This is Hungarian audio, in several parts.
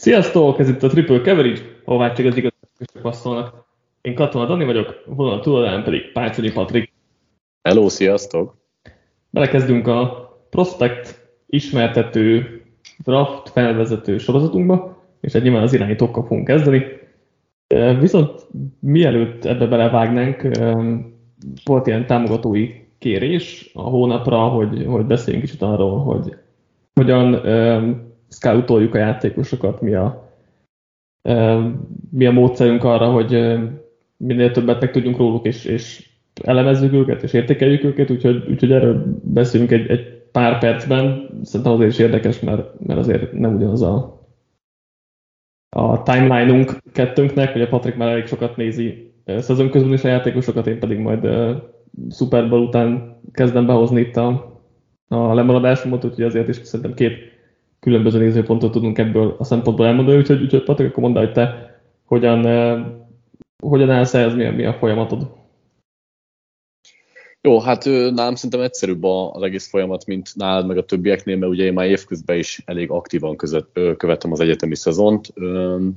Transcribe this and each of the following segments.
Sziasztok, ez itt a Triple Coverage, ahová csak az igazak passzolnak. Én Katona Dani vagyok, vonal túloldalán pedig Pácsonyi Patrik. Hello, sziasztok! Belekezdünk a Prospect ismertető draft felvezető sorozatunkba, és egy nyilván az irányítókkal fogunk kezdeni. Viszont mielőtt ebbe belevágnánk, volt ilyen támogatói kérés a hónapra, hogy, hogy beszéljünk kicsit arról, hogy hogyan scoutoljuk a játékosokat, mi a, mi a módszerünk arra, hogy minél többet meg tudjunk róluk, és, és elemezzük őket, és értékeljük őket, úgyhogy, úgyhogy erről beszélünk egy, egy pár percben. Szerintem azért is érdekes, mert, mert azért nem ugyanaz a, a timeline-unk kettőnknek, ugye Patrik már elég sokat nézi szezon közben is a játékosokat, én pedig majd uh, Super Bowl után kezdem behozni itt a, a lemaradásomat, úgyhogy azért is szerintem két különböző nézőpontot tudunk ebből a szempontból elmondani, úgyhogy, úgyhogy Patrik, akkor mondd, hogy te hogyan, uh, hogyan állsz ez, mi mi a folyamatod? Jó, hát nálam szerintem egyszerűbb az egész folyamat, mint nálad meg a többieknél, mert ugye én már évközben is elég aktívan között, követem az egyetemi szezont,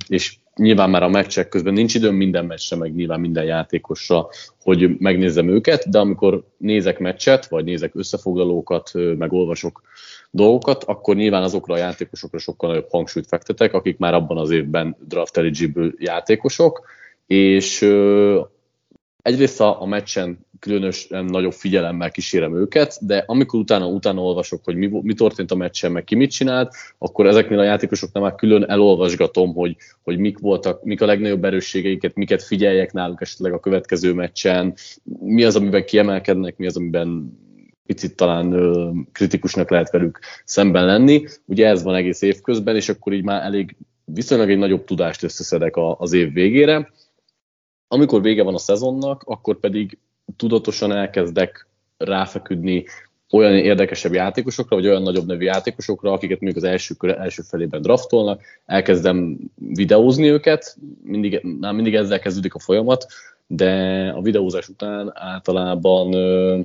és nyilván már a meccsek közben nincs időm minden meccsre, meg nyilván minden játékosra, hogy megnézzem őket, de amikor nézek meccset, vagy nézek összefoglalókat, meg olvasok dolgokat, akkor nyilván azokra a játékosokra sokkal nagyobb hangsúlyt fektetek, akik már abban az évben draft eligible játékosok, és egyrészt a, a meccsen különösen nagyobb figyelemmel kísérem őket, de amikor utána, utána olvasok, hogy mi, mi történt a meccsen, meg ki mit csinált, akkor ezeknél a játékosoknál már külön elolvasgatom, hogy, hogy mik voltak, mik a legnagyobb erősségeiket, miket figyeljek náluk esetleg a következő meccsen, mi az, amiben kiemelkednek, mi az, amiben picit talán ö, kritikusnak lehet velük szemben lenni. Ugye ez van egész év közben, és akkor így már elég viszonylag egy nagyobb tudást összeszedek a, az év végére. Amikor vége van a szezonnak, akkor pedig tudatosan elkezdek ráfeküdni olyan érdekesebb játékosokra, vagy olyan nagyobb nevű játékosokra, akiket még az első, első felében draftolnak, elkezdem videózni őket, mindig, nem mindig ezzel kezdődik a folyamat, de a videózás után általában ö,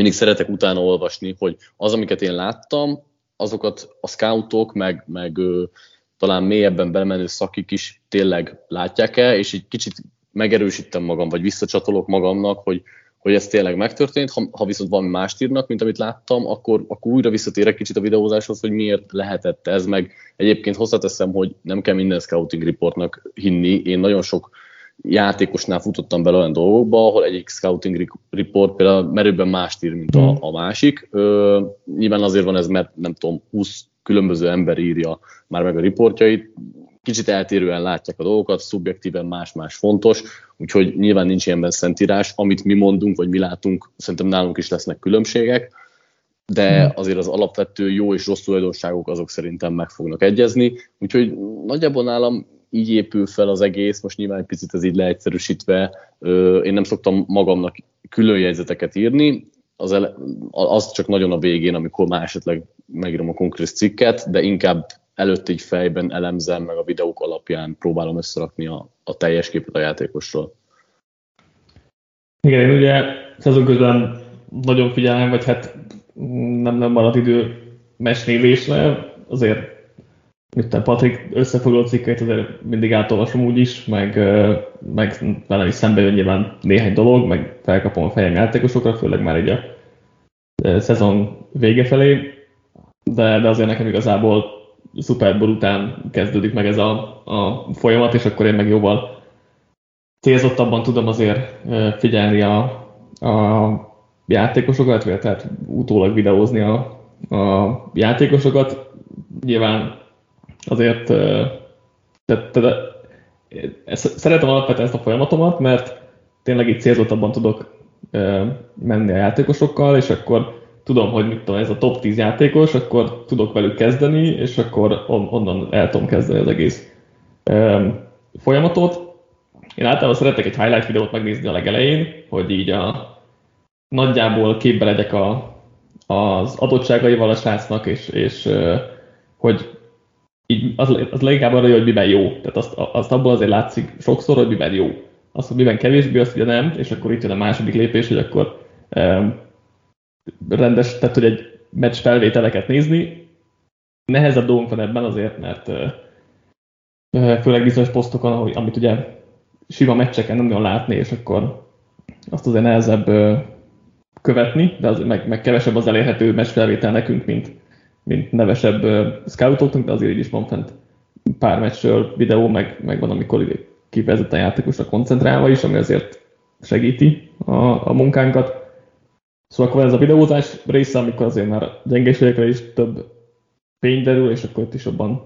mindig szeretek utána olvasni, hogy az, amiket én láttam, azokat a scoutok, meg, meg ö, talán mélyebben belemenő szakik is tényleg látják-e, és egy kicsit megerősítem magam, vagy visszacsatolok magamnak, hogy, hogy ez tényleg megtörtént, ha, ha viszont valami mást írnak, mint amit láttam, akkor, akkor újra visszatérek kicsit a videózáshoz, hogy miért lehetett ez, meg egyébként hozzáteszem, hogy nem kell minden scouting reportnak hinni, én nagyon sok játékosnál futottam bele olyan dolgokba, ahol egyik scouting report például merőben mást ír, mint a, hmm. a másik. Ö, nyilván azért van ez, mert nem tudom, 20 különböző ember írja már meg a riportjait, kicsit eltérően látják a dolgokat, szubjektíven más-más fontos, úgyhogy nyilván nincs ilyenben szentírás, amit mi mondunk, vagy mi látunk, szerintem nálunk is lesznek különbségek, de hmm. azért az alapvető jó és rossz tulajdonságok azok szerintem meg fognak egyezni, úgyhogy nagyjából nálam így épül fel az egész, most nyilván egy picit ez így leegyszerűsítve, én nem szoktam magamnak külön írni, az, ele, az csak nagyon a végén, amikor már esetleg megírom a konkrét cikket, de inkább előtt így fejben elemzem, meg a videók alapján próbálom összerakni a, a teljes képet a játékosról. Igen, én ugye szezon közben nagyon figyelem, vagy hát nem, nem maradt idő mesnézésre, azért mint a Patrik összefoglaló cikkeit azért mindig átolvasom úgy is, meg, meg velem is szembe jön nyilván néhány dolog, meg felkapom a fejem játékosokra, főleg már így a szezon vége felé, de, de azért nekem igazából Super Bowl után kezdődik meg ez a, a folyamat, és akkor én meg jóval célzottabban tudom azért figyelni a, a játékosokat, tehát utólag videózni a, a játékosokat. Nyilván azért de, de, de, szeretem alapvetően ezt a folyamatomat, mert tényleg itt célzottabban tudok menni a játékosokkal, és akkor tudom, hogy mit tudom, ez a top 10 játékos, akkor tudok velük kezdeni, és akkor on, onnan el tudom kezdeni az egész folyamatot. Én általában szeretek egy highlight videót megnézni a legelején, hogy így a, nagyjából képbe legyek a, az adottságaival a srácnak, és, és hogy így az, az leginkább arra, hogy miben jó. Tehát azt, azt abból azért látszik sokszor, hogy miben jó. Azt, hogy miben kevésbé, azt ugye nem, és akkor itt jön a második lépés, hogy akkor um, rendes, tehát hogy egy meccs felvételeket nézni. Nehezebb dolgunk van ebben azért, mert uh, főleg bizonyos posztokon, ahogy, amit ugye sima meccseken nem nagyon látni, és akkor azt azért nehezebb követni, de az, meg, meg kevesebb az elérhető meccsfelvétel nekünk, mint, mint nevesebb scoutoknak, de azért így is van fent pár meccsről videó, meg, meg van, amikor kifejezetten játékosra koncentrálva is, ami azért segíti a, a munkánkat. Szóval akkor ez a videózás része, amikor azért már gyengeségekre is több fény derül, és akkor itt is jobban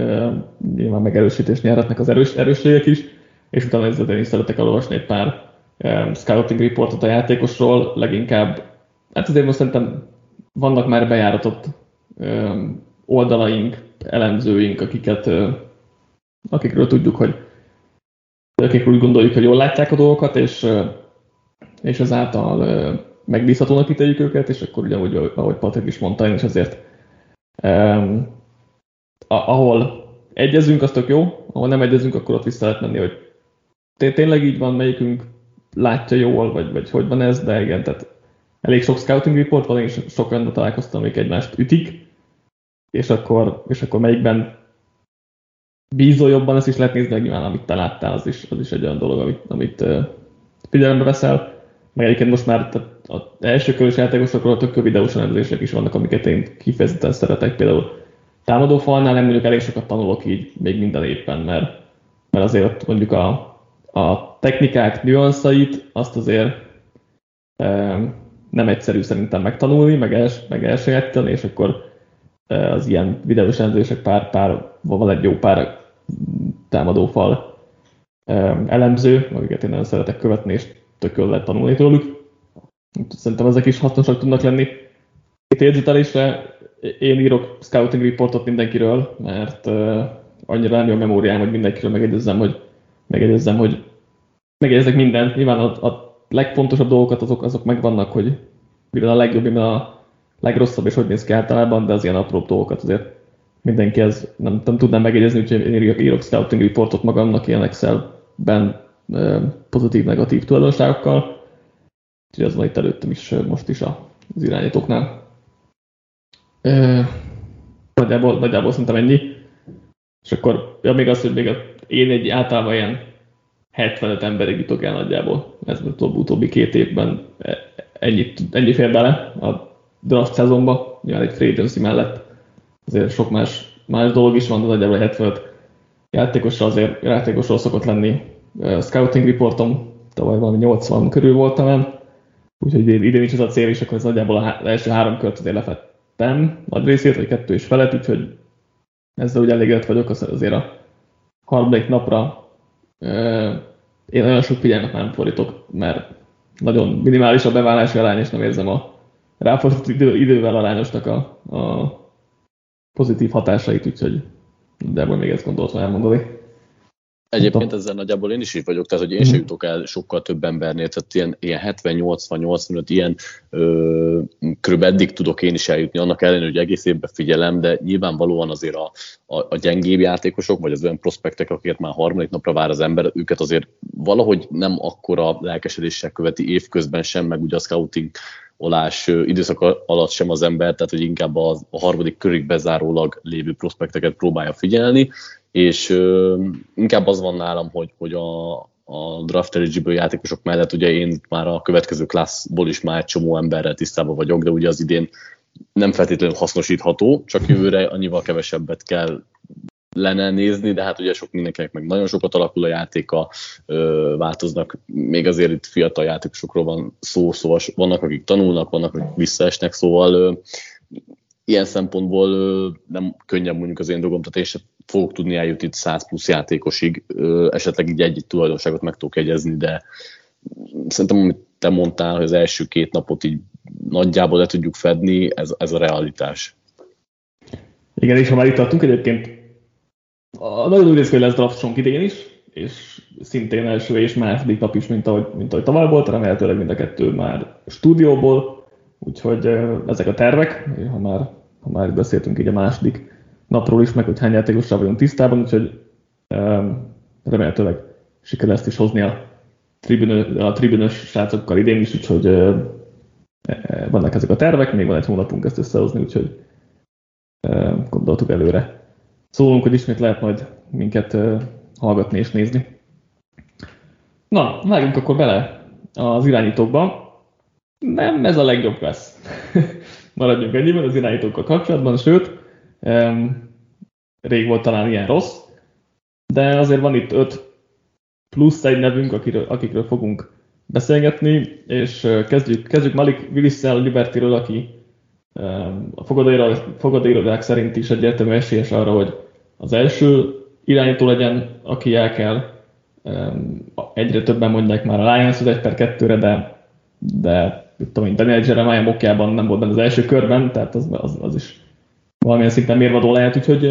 uh, nyilván megerősítést nyerhetnek az erős, erősségek is, és utána ezzel is szeretek elolvasni egy pár um, scouting reportot a játékosról, leginkább, hát azért most szerintem vannak már bejáratott oldalaink, elemzőink, akiket, akikről tudjuk, hogy akik úgy gondoljuk, hogy jól látják a dolgokat, és, és ezáltal megbízhatónak ítéljük őket, és akkor ugye, ahogy, ahogy Patrik is mondta, én is ezért um, ahol egyezünk, az tök jó, ahol nem egyezünk, akkor ott vissza lehet menni, hogy tényleg így van, melyikünk látja jól, vagy, vagy hogy van ez, de igen, tehát elég sok scouting report van, és sok olyan találkoztam, amik egymást ütik, és akkor, és akkor melyikben bízol jobban, ezt is lehet nézni, meg nyilván amit te láttál, az is, az is egy olyan dolog, amit, amit figyelembe veszel. Meg egyébként most már az első körös játékosokról tök videós elemzések is vannak, amiket én kifejezetten szeretek. Például támadófalnál nem mondjuk elég sokat tanulok így még minden éppen, mert, mert azért mondjuk a, a technikák nüanszait azt azért e, nem egyszerű szerintem megtanulni, meg, els, meg elsajátítani, és akkor az ilyen videós elemzések pár, pár, van egy jó pár támadófal elemző, amiket én nagyon szeretek követni, és tök jól lehet tanulni tőlük. Szerintem ezek is hasznosak tudnak lenni. Itt érzetelésre én írok scouting reportot mindenkiről, mert uh, annyira nem jó a memóriám, hogy mindenkiről megegyezzem, hogy megegyezzem, hogy megegyezek mindent. Nyilván a, a legfontosabb dolgokat azok, azok megvannak, hogy mi a legjobb, mi a legrosszabb, és hogy néz ki általában, de az ilyen apró dolgokat azért mindenki ez nem, nem tudnám megegyezni, úgyhogy én írok, írok scouting reportot magamnak ilyen Excel-ben pozitív-negatív tulajdonságokkal. Úgyhogy az van itt előttem is most is az irányítóknál. Nagyjából, nagyjából szerintem ennyi. És akkor, ja, még az, hogy még én egy általában ilyen 75 emberig jutok el nagyjából. Ez az utóbbi két évben e, ennyit, ennyi fér bele a draft szezonba, nyilván egy free agency mellett. Azért sok más, más dolog is van, de nagyjából 75 játékosra azért játékosról szokott lenni scouting reportom, tavaly valami 80 körül volt talán, úgyhogy idén is az a cél, és akkor ez nagyjából az első három kört azért lefett vettem nagy részét, vagy kettő és felett, úgyhogy ezzel úgy elégedett vagyok, azért a harmadik napra én nagyon sok figyelmet nem fordítok, mert nagyon minimális a beválási arány, és nem érzem a ráfordított idő, idővel arányosnak a, a pozitív hatásait, úgyhogy de még ezt gondoltam elmondani. Egyébként ezzel nagyjából én is így vagyok, tehát hogy én sem mhm. jutok el sokkal több embernél, tehát ilyen, ilyen 70-80-85 ilyen ö, körülbelül eddig tudok én is eljutni, annak ellenére, hogy egész évben figyelem, de nyilvánvalóan azért a, a, a gyengébb játékosok, vagy az olyan prospektek, akiket már harmadik napra vár az ember, őket azért valahogy nem akkora lelkesedéssel követi évközben sem, meg ugye a scouting olás időszak alatt sem az ember, tehát hogy inkább a, a harmadik körig bezárólag lévő prospekteket próbálja figyelni, és inkább az van nálam, hogy, hogy a, a draft eligible játékosok mellett ugye én már a következő klasszból is már egy csomó emberrel tisztában vagyok, de ugye az idén nem feltétlenül hasznosítható, csak jövőre annyival kevesebbet kell lenne nézni, de hát ugye sok mindenkinek meg nagyon sokat alakul a játéka, változnak, még azért itt fiatal játékosokról van szó, szóval vannak, akik tanulnak, vannak, akik visszaesnek, szóval ilyen szempontból nem könnyebb mondjuk az én dolgom, tehát én sem fogok tudni eljutni 100 plusz játékosig, esetleg így egy tulajdonságot meg tudok egyezni, de szerintem, amit te mondtál, hogy az első két napot így nagyjából le tudjuk fedni, ez, ez a realitás. Igen, és ha már itt tartunk, egyébként a, nagyon úgy néz ki, hogy lesz draft idén is, és szintén első és második nap is, mint ahogy, mint ahogy tavaly volt, remélhetőleg mind a kettő már stúdióból, úgyhogy ezek a tervek, ha már, ha már beszéltünk így a második napról is, meg hogy hány játékosra vagyunk tisztában, úgyhogy remélhetőleg sikerül ezt is hozni a, tribünö, a tribünös srácokkal idén is, úgyhogy e, vannak ezek a tervek, még van egy hónapunk ezt összehozni, úgyhogy gondoltuk előre szólunk, hogy ismét lehet majd minket hallgatni és nézni. Na, vágjunk akkor bele az irányítókba. Nem ez a legjobb lesz. Maradjunk ennyiben az irányítókkal kapcsolatban, sőt, rég volt talán ilyen rossz, de azért van itt öt plusz egy nevünk, akiről, akikről fogunk beszélgetni, és kezdjük, kezdjük Malik willis a Libertyről, aki a fogadóirodák szerint is egyértelmű esélyes arra, hogy az első irányító legyen, aki el kell. Egyre többen mondják már a Lions az 1 per 2-re, de, de tudom én, Daniel Jeremiah mokjában nem volt benne az első körben, tehát az, az, az is valamilyen szinten mérvadó lehet, úgyhogy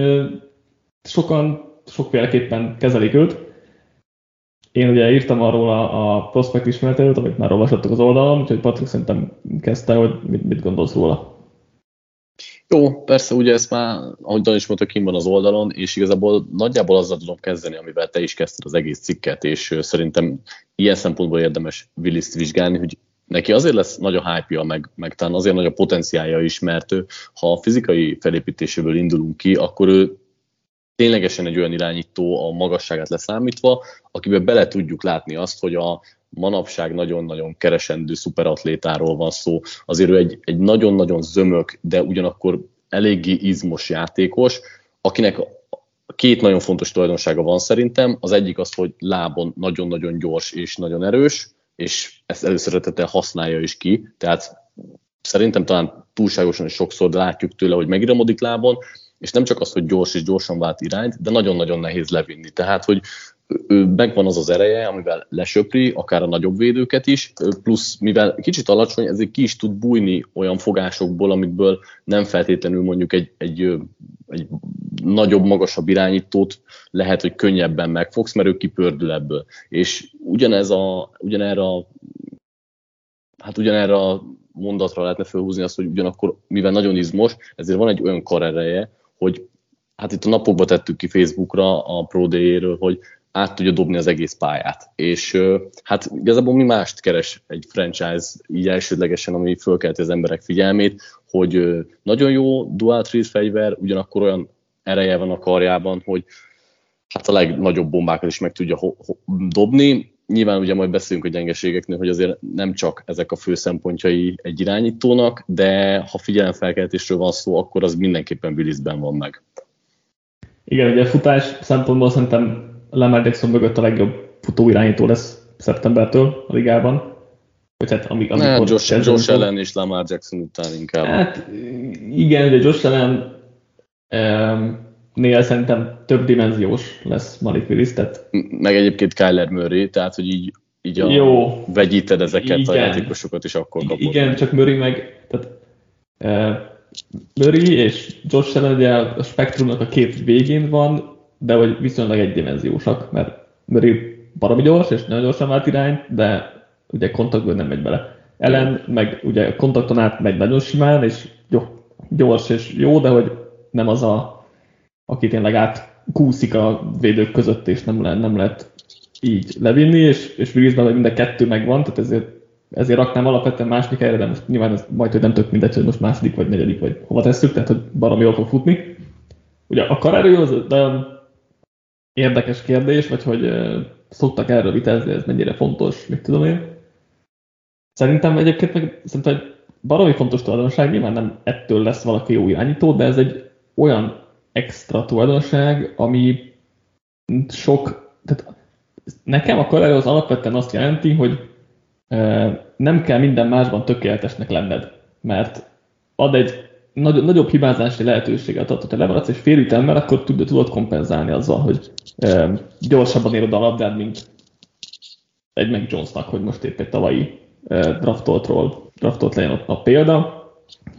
sokan sokféleképpen kezelik őt. Én ugye írtam arról a, a prospekt ismeretelt, amit már olvasottuk az oldalon, úgyhogy Patrik szerintem kezdte, hogy mit, mit gondolsz róla. Jó, persze, ugye ezt már, ahogy Dan is mondta, kim van az oldalon, és igazából nagyjából azzal tudom kezdeni, amivel te is kezdted az egész cikket, és szerintem ilyen szempontból érdemes willis vizsgálni, hogy neki azért lesz nagy a hype meg, meg talán azért nagy a potenciálja is, mert ő, ha a fizikai felépítéséből indulunk ki, akkor ő ténylegesen egy olyan irányító a magasságát leszámítva, akiben bele tudjuk látni azt, hogy a manapság nagyon-nagyon keresendő szuperatlétáról van szó. Azért ő egy, egy nagyon-nagyon zömök, de ugyanakkor eléggé izmos játékos, akinek két nagyon fontos tulajdonsága van szerintem. Az egyik az, hogy lábon nagyon-nagyon gyors és nagyon erős, és ezt előszeretettel használja is ki, tehát szerintem talán túlságosan sokszor látjuk tőle, hogy megiromodik lábon, és nem csak az, hogy gyors és gyorsan vált irányt, de nagyon-nagyon nehéz levinni. Tehát, hogy ő megvan az az ereje, amivel lesöpri, akár a nagyobb védőket is, plusz mivel kicsit alacsony, ezért ki is tud bújni olyan fogásokból, amikből nem feltétlenül mondjuk egy, egy, egy nagyobb, magasabb irányítót lehet, hogy könnyebben megfogsz, mert ő kipördül ebből. És ugyanez a, ugyanerre a hát ugyanerre a mondatra lehetne felhúzni azt, hogy ugyanakkor, mivel nagyon izmos, ezért van egy olyan karereje, hogy hát itt a napokban tettük ki Facebookra a Pro hogy át tudja dobni az egész pályát. És hát igazából mi mást keres egy franchise így elsődlegesen, ami fölkelti az emberek figyelmét, hogy nagyon jó dual trees fegyver, ugyanakkor olyan ereje van a karjában, hogy hát a legnagyobb bombákat is meg tudja dobni. Nyilván ugye majd beszélünk a gyengeségeknél, hogy azért nem csak ezek a fő szempontjai egy irányítónak, de ha figyelemfelkeltésről van szó, akkor az mindenképpen Willisben van meg. Igen, ugye futás szempontból szerintem Lamar Jackson mögött a legjobb futóirányító lesz szeptembertől a ligában. Vagy hát amíg, amikor ne, Josh, Josh Allen és Lamar Jackson után inkább. Hát igen, de Josh Allen um, nél szerintem több dimenziós lesz Malik Willis. Tehát... Meg egyébként Kyler Murray, tehát hogy így, így a, Jó, vegyíted ezeket igen, a játékosokat, és akkor kapod. Igen, csak Murray meg, tehát uh, Murray és Josh Allen ugye a spektrumnak a két végén van, de hogy viszonylag egydimenziósak, mert Murray baromi gyors, és nagyon gyorsan vált irányt, de ugye kontaktból nem megy bele. Ellen meg ugye kontakton át megy nagyon simán, és jó, gyors és jó, de hogy nem az a, aki tényleg át kúszik a védők között, és nem, lehet, nem lehet így levinni, és, és Willisben mind a kettő megvan, tehát ezért, ezért raknám alapvetően második helyre, de most nyilván ez majd, hogy nem tök mindegy, hogy most második vagy negyedik, vagy hova tesszük, tehát hogy baromi jól fog futni. Ugye a karerő az de érdekes kérdés, vagy hogy szoktak erről vitázni, ez mennyire fontos, mit tudom én. Szerintem egyébként meg szerintem egy baromi fontos tulajdonság, nyilván nem ettől lesz valaki jó irányító, de ez egy olyan extra tulajdonság, ami sok, tehát nekem a karrier az alapvetően azt jelenti, hogy nem kell minden másban tökéletesnek lenned, mert ad egy nagy, nagyobb hibázási lehetőséget ad, hogyha lemaradsz egy fél ütemmel, akkor tudod, tudod kompenzálni azzal, hogy gyorsabban érod a labdát, mint egy meg Jonesnak, hogy most épp egy tavalyi draftoltról, draftolt legyen a példa,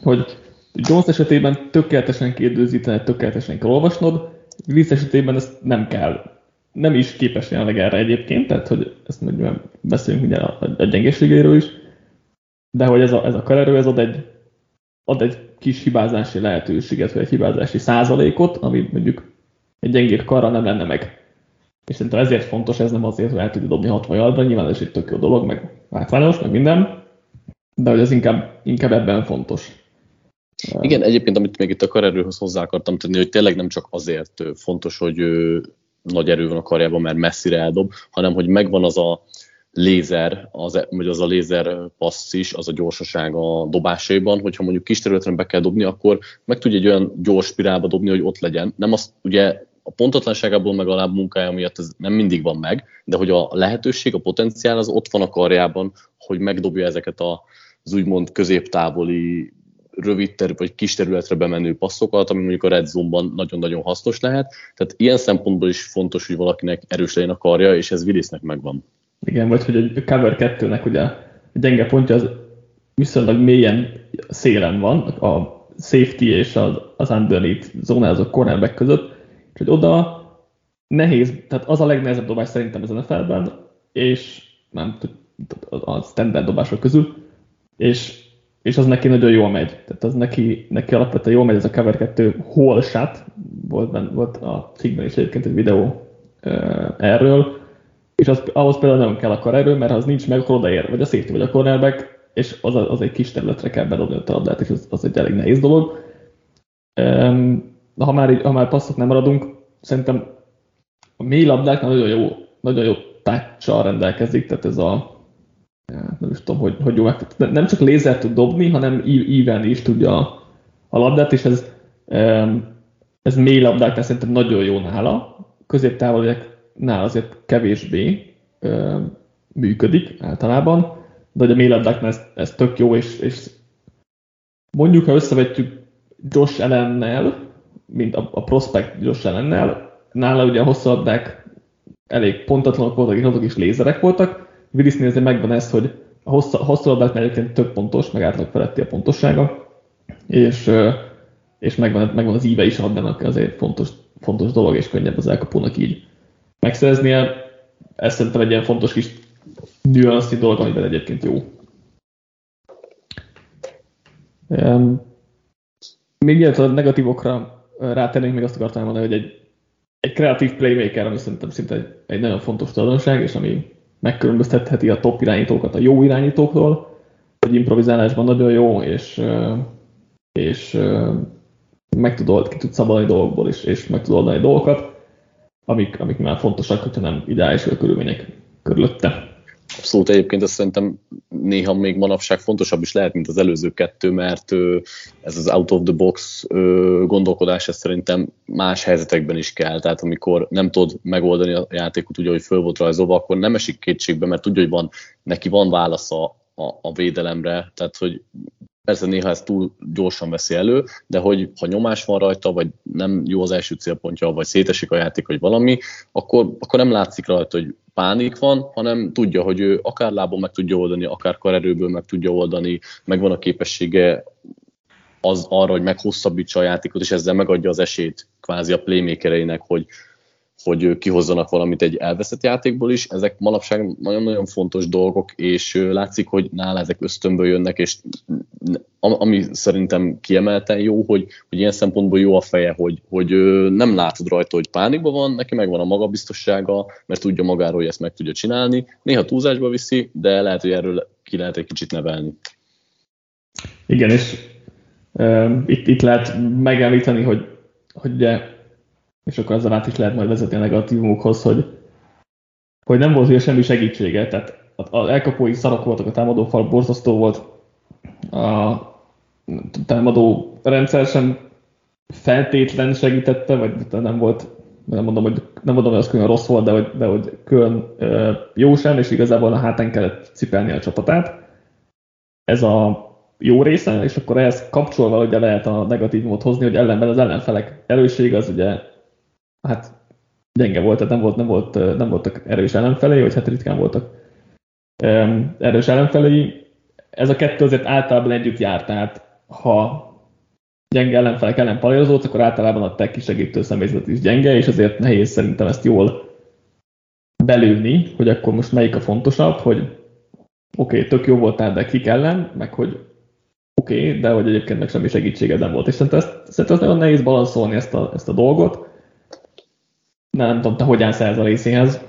hogy Jones esetében tökéletesen kérdőzíteni, tökéletesen kell olvasnod, Willis esetében ezt nem kell. Nem is képes jelenleg erre egyébként, tehát hogy ezt meg beszélünk ugye a, a gyengéségéről is, de hogy ez a, ez a karerő, ez ad egy, ad egy kis hibázási lehetőséget, vagy egy hibázási százalékot, ami mondjuk egy gyengébb karra nem lenne meg. És szerintem ezért fontos, ez nem azért, hogy el tudja dobni 60 yardra, nyilván ez egy tök jó dolog, meg látványos, meg minden, de hogy ez inkább, inkább ebben fontos. Igen, egyébként, amit még itt a karerőhöz hozzá akartam tenni, hogy tényleg nem csak azért fontos, hogy nagy erő van a karjában, mert messzire eldob, hanem hogy megvan az a lézer, az, vagy az a lézer passz is, az a gyorsaság a dobásaiban, hogyha mondjuk kis területen be kell dobni, akkor meg tudja egy olyan gyors spirálba dobni, hogy ott legyen. Nem azt ugye a pontatlanságából meg a láb munkája miatt ez nem mindig van meg, de hogy a lehetőség, a potenciál az ott van a karjában, hogy megdobja ezeket az úgymond középtávoli rövid terület, vagy kis területre bemenő passzokat, ami mondjuk a red zone-ban nagyon-nagyon hasznos lehet. Tehát ilyen szempontból is fontos, hogy valakinek erős legyen a karja, és ez Willisnek megvan. Igen, vagy hogy a cover 2-nek ugye a gyenge pontja az viszonylag mélyen szélen van, a safety és az, az underneath zónázó cornerback között, és hogy oda nehéz, tehát az a legnehezebb dobás szerintem ezen a felben, és nem a standard dobások közül, és, és az neki nagyon jól megy. Tehát az neki, neki alapvetően jól megy ez a cover 2 hole shot, volt, benne, volt a cikkben is egyébként egy videó uh, erről, és az, ahhoz például nem kell a erő, mert ha az nincs meg, akkor odaér, vagy a safety, vagy a cornerback, és az, az egy kis területre kell bedobni a labdát, és az, az egy elég nehéz dolog. Um, ha már, ha már passzok nem maradunk, szerintem a mély labdák nagyon jó, nagyon jó touch rendelkezik, tehát ez a nem is tudom, hogy, hogy jó meg, nem csak lézer tud dobni, hanem íven is tudja a, a labdát, és ez, ez mély labdáknál szerintem nagyon jó nála. Középtávoliaknál azért kevésbé működik általában, de a mély labdáknál ez, ez tök jó, és, és mondjuk, ha összevetjük Josh ellennel, mint a, a prospect Josh ellennel, nála ugye a hosszabdák elég pontatlanok voltak, és azok is lézerek voltak. Willisnél azért megvan ez, hogy a hosszú labdáknál egyébként több pontos, meg átlag feletti a pontossága, és, és megvan, megvan az íve is abban, azért fontos, fontos dolog, és könnyebb az elkapónak így megszereznie. Ez szerintem egy ilyen fontos kis nüansznyi dolog, amiben egyébként jó. Um, még mielőtt a negatívokra rátennénk, még azt akartam mondani, hogy egy, egy kreatív playmaker, ami szerintem szinte egy, egy nagyon fontos tulajdonság, és ami megkülönböztetheti a top irányítókat a jó irányítóktól, hogy improvizálásban nagyon jó, és, és meg tud oldani, ki tud szabadulni dolgokból is, és meg tud oldani dolgokat, amik, amik már fontosak, hogyha nem ideális a körülmények körülötte. Abszolút egyébként azt szerintem néha még manapság fontosabb is lehet, mint az előző kettő, mert ez az out of the box gondolkodás, ez szerintem más helyzetekben is kell. Tehát amikor nem tud megoldani a játékot úgy, hogy föl volt rajzolva, akkor nem esik kétségbe, mert tudja, hogy van, neki van válasza a, a védelemre, tehát hogy Persze néha ez túl gyorsan veszi elő, de hogy ha nyomás van rajta, vagy nem jó az első célpontja, vagy szétesik a játék, vagy valami, akkor, akkor nem látszik rajta, hogy pánik van, hanem tudja, hogy ő akár lábon meg tudja oldani, akár karerőből meg tudja oldani, megvan a képessége az arra, hogy meghosszabbítsa a játékot, és ezzel megadja az esélyt kvázi a playmakereinek, hogy, hogy kihozzanak valamit egy elveszett játékból is. Ezek manapság nagyon-nagyon fontos dolgok, és látszik, hogy nála ezek ösztönből jönnek, és ami szerintem kiemelten jó, hogy, hogy ilyen szempontból jó a feje, hogy, hogy nem látod rajta, hogy pánikban van, neki megvan a magabiztossága, mert tudja magáról, hogy ezt meg tudja csinálni. Néha túlzásba viszi, de lehet, hogy erről ki lehet egy kicsit nevelni. Igen, és uh, itt, itt lehet megállítani, hogy, hogy ugye és akkor ezzel át is lehet majd vezetni a negatívumokhoz, hogy, hogy nem volt ugye semmi segítsége, tehát az elkapói szarok voltak, a támadó fal borzasztó volt, a támadó rendszer sem feltétlen segítette, vagy nem volt, nem mondom, hogy, nem mondom, hogy az külön rossz volt, de hogy, de hogy külön jó sem, és igazából a hátán kellett cipelni a csapatát. Ez a jó része, és akkor ehhez kapcsolva ugye lehet a negatívumot hozni, hogy ellenben az ellenfelek erősség az ugye hát gyenge volt, tehát nem, volt, nem, volt, nem voltak erős ellenfelei, vagy hát ritkán voltak erős ellenfelei. Ez a kettő azért általában együtt jár, tehát ha gyenge ellenfelek ellen palérozódsz, akkor általában a tech segítő személyzet is gyenge, és azért nehéz szerintem ezt jól belőni, hogy akkor most melyik a fontosabb, hogy oké, okay, tök jó voltál, de kik ellen, meg hogy oké, okay, de hogy egyébként meg semmi segítséged nem volt. És szerintem ezt, szerintem ezt nagyon nehéz balanszolni ezt a, ezt a dolgot nem tudom, te hogy állsz ez a részéhez?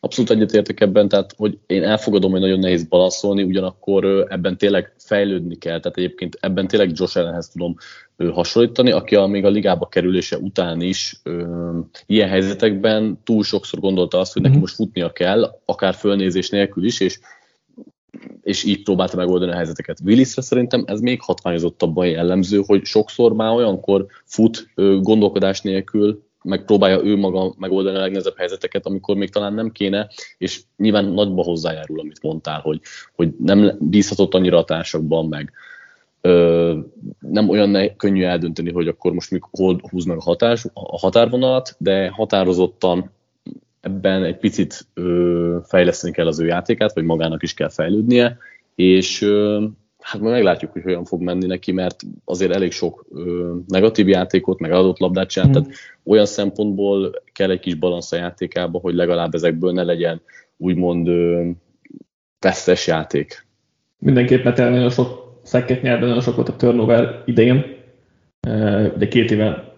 Abszolút egyetértek ebben, tehát hogy én elfogadom, hogy nagyon nehéz balanszolni, ugyanakkor ebben tényleg fejlődni kell, tehát egyébként ebben tényleg Josh Allenhez tudom hasonlítani, aki a, még a ligába kerülése után is ö, ilyen helyzetekben túl sokszor gondolta azt, hogy neki mhm. most futnia kell, akár fölnézés nélkül is, és és így próbálta megoldani a helyzeteket. Willisre szerintem ez még hatványozottabban jellemző, hogy sokszor már olyankor fut gondolkodás nélkül, megpróbálja ő maga megoldani a legnehezebb helyzeteket, amikor még talán nem kéne, és nyilván nagyba hozzájárul, amit mondtál, hogy, hogy nem bízhatott annyira a társakban, meg. Ö, nem olyan ne, könnyű eldönteni, hogy akkor most még hol húznak a, hatás, a határvonalat, de határozottan ebben egy picit ö, fejleszteni kell az ő játékát, vagy magának is kell fejlődnie, és ö, hát majd meglátjuk, hogy hogyan fog menni neki, mert azért elég sok ö, negatív játékot, meg adott labdát csinált, mm. tehát olyan szempontból kell egy kis balansz a játékába, hogy legalább ezekből ne legyen úgymond ö, vesztes játék. Mindenképpen tényleg nagyon sok szekket nyert, nagyon sok volt a turnover idején. De két éve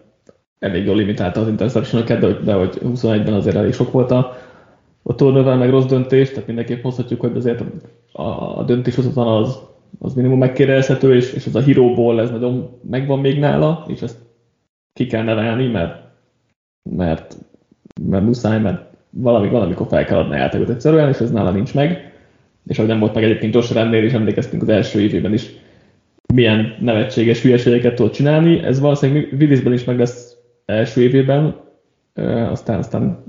elég jól limitálta az interception de, hogy, de hogy 21-ben azért elég sok volt a, a turnover, meg rossz döntés, tehát mindenképp hozhatjuk, hogy azért a, a döntéshozatlan az, az minimum megkérdezhető, és, és ez a híróból ez nagyon megvan még nála, és ezt ki kell nevelni, mert, mert, mert muszáj, mert valami, valamikor fel kell adni a játékot egyszerűen, és ez nála nincs meg. És ahogy nem volt meg egyébként Josh Rennél is emlékeztünk az első évében is, milyen nevetséges hülyeségeket tud csinálni. Ez valószínűleg Willisben is meg lesz első évében, aztán, aztán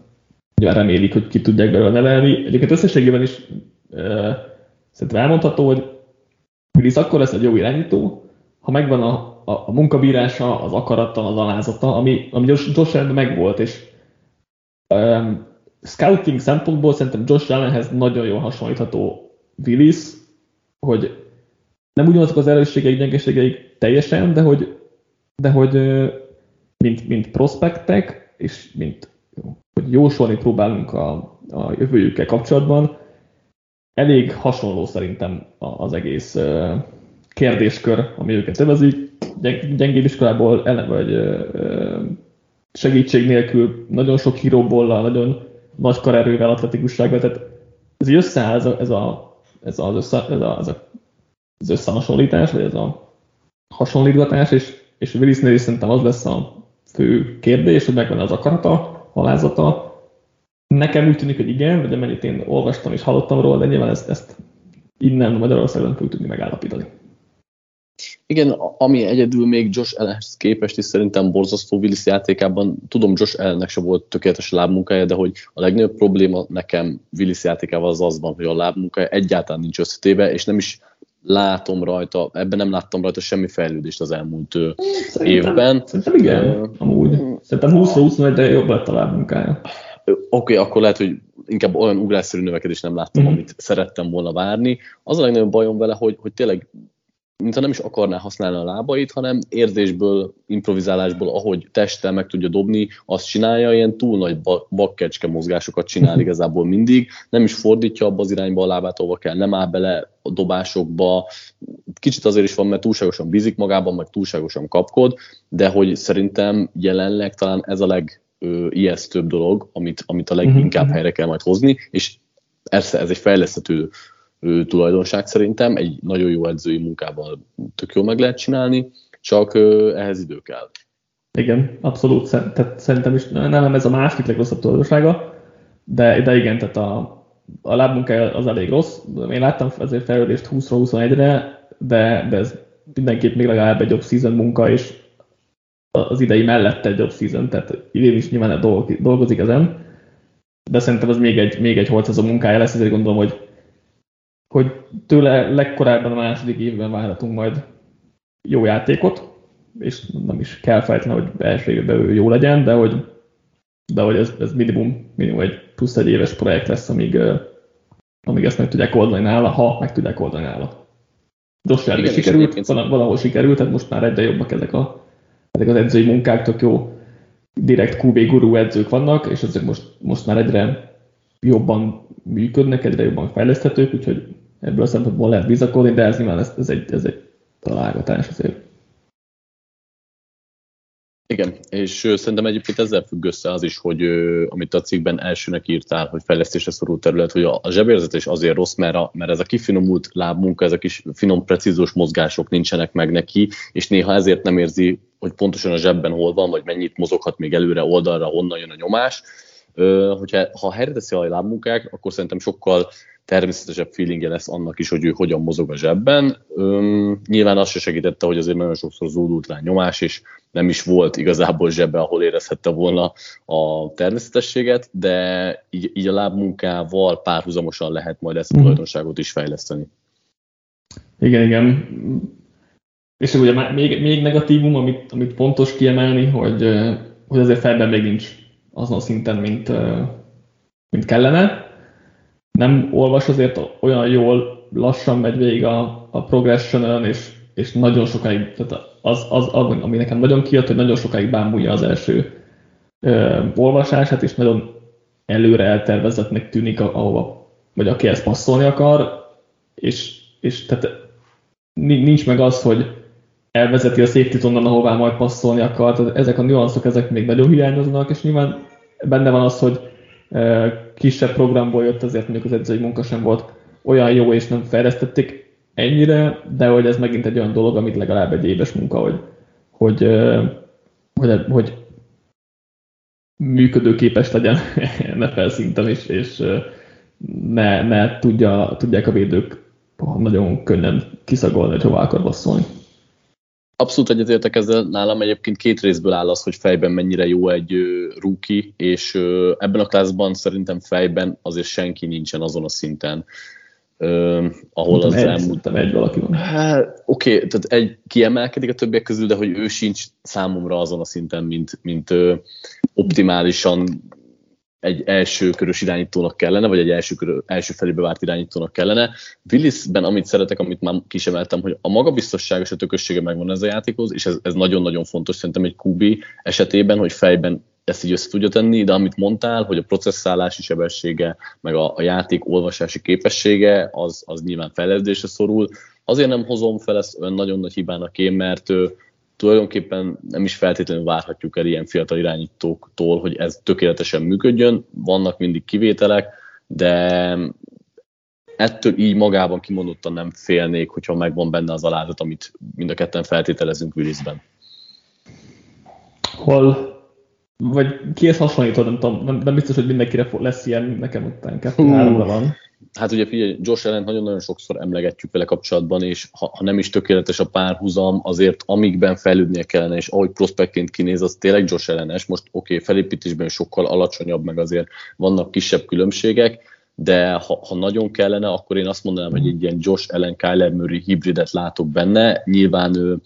nyilván remélik, hogy ki tudják belőle nevelni. Egyébként összességében is szerintem elmondható, hogy Willis akkor lesz egy jó irányító, ha megvan a, a, a munkabírása, az akarata, az alázata, ami, ami Josh, Josh Allen megvolt, és um, scouting szempontból szerintem Josh Allenhez nagyon jól hasonlítható Willis, hogy nem ugyanazok az erősségeik, gyengeségeik teljesen, de hogy, de hogy mint, mint prospektek, és mint hogy jósolni próbálunk a, a jövőjükkel kapcsolatban, elég hasonló szerintem az egész kérdéskör, ami őket övezik. Gyengébb iskolából ele, vagy segítség nélkül, nagyon sok híróból, nagyon nagy karerővel, atletikussággal, tehát ez összeáll ez, a, ez, a, ez, az, össze, ez, a, ez a, az összehasonlítás, vagy ez a hasonlítgatás, és, és Willisnél is szerintem az lesz a fő kérdés, hogy megvan az akarata, halázata. Nekem úgy tűnik, hogy igen, vagy amennyit én olvastam és hallottam róla, de nyilván ezt, ezt innen Magyarországon fogjuk tudni megállapítani. Igen, ami egyedül még Josh Allenhez képest is szerintem borzasztó Willis játékában, tudom Josh Allennek se volt tökéletes lábmunkája, de hogy a legnagyobb probléma nekem Willis játékával az az van, hogy a lábmunkája egyáltalán nincs összetéve, és nem is látom rajta, ebben nem láttam rajta semmi fejlődést az elmúlt szerintem, évben. Szerintem igen, amúgy. Szerintem 20 21 de jobb lett a lábmunkája. Oké, okay, akkor lehet, hogy inkább olyan ugrásszerű növekedést nem láttam, mm-hmm. amit szerettem volna várni. Az a legnagyobb bajom vele, hogy, hogy tényleg mintha nem is akarná használni a lábait, hanem érzésből, improvizálásból, ahogy testtel meg tudja dobni, azt csinálja, ilyen túl nagy bakkecske mozgásokat csinál mhm. igazából mindig, nem is fordítja abba az irányba a lábát, ahova kell, nem áll bele a dobásokba, kicsit azért is van, mert túlságosan bízik magában, meg túlságosan kapkod, de hogy szerintem jelenleg talán ez a leg ijesztőbb dolog, amit, amit a leginkább mhm. helyre kell majd hozni, és ez, ez egy fejleszthető ő, tulajdonság szerintem, egy nagyon jó edzői munkával tök jól meg lehet csinálni, csak ehhez idő kell. Igen, abszolút. Tehát szerintem is nem ez a második legrosszabb tulajdonsága, de, de igen, tehát a, a lábmunkája az elég rossz. Én láttam ezért fejlődést 20-21-re, de, de ez mindenképp még legalább egy jobb season munka, és az idei mellett egy jobb season, tehát idén is nyilván dolgozik ezen, de szerintem ez még egy, még egy holcazó munkája lesz, ezért gondolom, hogy hogy tőle legkorábban a második évben várhatunk majd jó játékot, és nem is kell feltétlenül, hogy első évben ő jó legyen, de hogy, de hogy ez, ez minimum, minimum egy plusz egy éves projekt lesz, amíg, amíg ezt meg tudják oldani nála, ha meg tudják oldani nála. Josh sikerült, valahol sikerült, tehát most már egyre jobbak ezek, a, ezek az edzői munkák, tök jó direkt QB guru edzők vannak, és ezek most, most már egyre jobban működnek, egyre jobban fejleszthetők, úgyhogy ebből a szempontból lehet bizakodni, de ez nyilván ez, ez, egy, ez egy találgatás azért. Igen, és szerintem egyébként ezzel függ össze az is, hogy amit a cikkben elsőnek írtál, hogy fejlesztésre szorult terület, hogy a, zsebérzetés azért rossz, mert, a, mert ez a kifinomult lábmunka, ezek is finom, precízós mozgások nincsenek meg neki, és néha ezért nem érzi, hogy pontosan a zsebben hol van, vagy mennyit mozoghat még előre, oldalra, honnan jön a nyomás. Hogyha, ha helyre teszi a lábmunkák, akkor szerintem sokkal természetesebb feelingje lesz annak is, hogy ő hogyan mozog a zsebben. Üm, nyilván azt se segítette, hogy azért nagyon sokszor zúdult rá nyomás, és nem is volt igazából zsebbe, ahol érezhette volna a természetességet, de így, így a lábmunkával párhuzamosan lehet majd ezt a mhm. tulajdonságot is fejleszteni. Igen, igen. És ugye még, még negatívum, amit, amit fontos kiemelni, hogy, hogy azért felben még nincs azon a szinten, mint, mint kellene nem olvas azért olyan jól, lassan megy végig a, a progression és, és nagyon sokáig, tehát az, az, az, ami nekem nagyon kijött, hogy nagyon sokáig bámulja az első ö, olvasását, és nagyon előre eltervezettnek tűnik, ahova, vagy aki ezt passzolni akar, és, és tehát nincs meg az, hogy elvezeti a safety onnan, ahová majd passzolni akar, tehát ezek a nüanszok, ezek még nagyon hiányoznak, és nyilván benne van az, hogy kisebb programból jött, azért mondjuk az edzői munka sem volt olyan jó, és nem fejlesztették ennyire, de hogy ez megint egy olyan dolog, amit legalább egy éves munka, hogy, hogy, hogy, hogy működőképes legyen NFL szinten is, és ne, ne tudja, tudják a védők nagyon könnyen kiszagolni, hogy hova akar basszolni. Abszolút egyetértek ezzel, nálam egyébként két részből áll az, hogy fejben mennyire jó egy rookie, és ebben a klászban szerintem fejben azért senki nincsen azon a szinten, Uh, ahol az egy, elmúlt... egy valaki van. Hát, oké, okay, tehát egy kiemelkedik a többiek közül, de hogy ő sincs számomra azon a szinten, mint, mint uh, optimálisan egy első körös irányítónak kellene, vagy egy első, körö, első felébe várt irányítónak kellene. Willisben, amit szeretek, amit már kisemeltem, hogy a magabiztossága és a tökössége megvan ez a játékhoz, és ez, ez nagyon-nagyon fontos szerintem egy QB esetében, hogy fejben ezt így össze tudja tenni, de amit mondtál, hogy a processzálási sebessége, meg a, a játék olvasási képessége, az, az nyilván fejlesztésre szorul. Azért nem hozom fel ezt olyan nagyon nagy hibának én, mert tulajdonképpen nem is feltétlenül várhatjuk el ilyen fiatal irányítóktól, hogy ez tökéletesen működjön, vannak mindig kivételek, de ettől így magában kimondottan nem félnék, hogyha megvan benne az alázat, amit mind a ketten feltételezünk Willisben. Hol, vagy kihez hasonlítod, nem tudom, nem, nem biztos, hogy mindenkire lesz ilyen, nekem után kettő-háromra van. Hát ugye figyelj, Josh Allen nagyon-nagyon sokszor emlegetjük vele kapcsolatban, és ha, ha nem is tökéletes a párhuzam, azért amikben fejlődnie kellene, és ahogy prospektként kinéz, az tényleg Josh Allen-es. Most oké, okay, felépítésben sokkal alacsonyabb, meg azért vannak kisebb különbségek, de ha, ha nagyon kellene, akkor én azt mondanám, hogy egy ilyen Josh Allen, Kyler Murray hibridet látok benne. Nyilván ő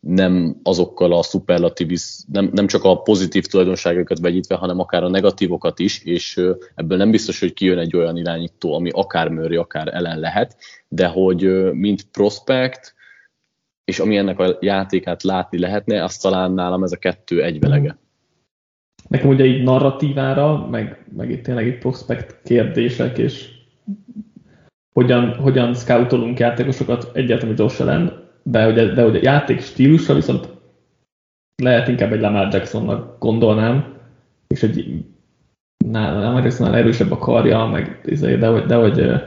nem azokkal a szuperlatív, nem, nem csak a pozitív tulajdonságokat vegyítve, hanem akár a negatívokat is, és ebből nem biztos, hogy kijön egy olyan irányító, ami akár Murray, akár ellen lehet, de hogy mint prospect, és ami ennek a játékát látni lehetne, azt talán nálam ez a kettő egyvelege. Nekem ugye így narratívára, meg, meg itt tényleg itt prospect kérdések, és hogyan, hogyan scoutolunk játékosokat, egyáltalán Josh Allen, de ugye, de ugye játék stílusra viszont lehet inkább egy Lamar Jacksonnak gondolnám, és egy Lamar Jacksonnál erősebb a karja, meg, izé, de, de, de hogy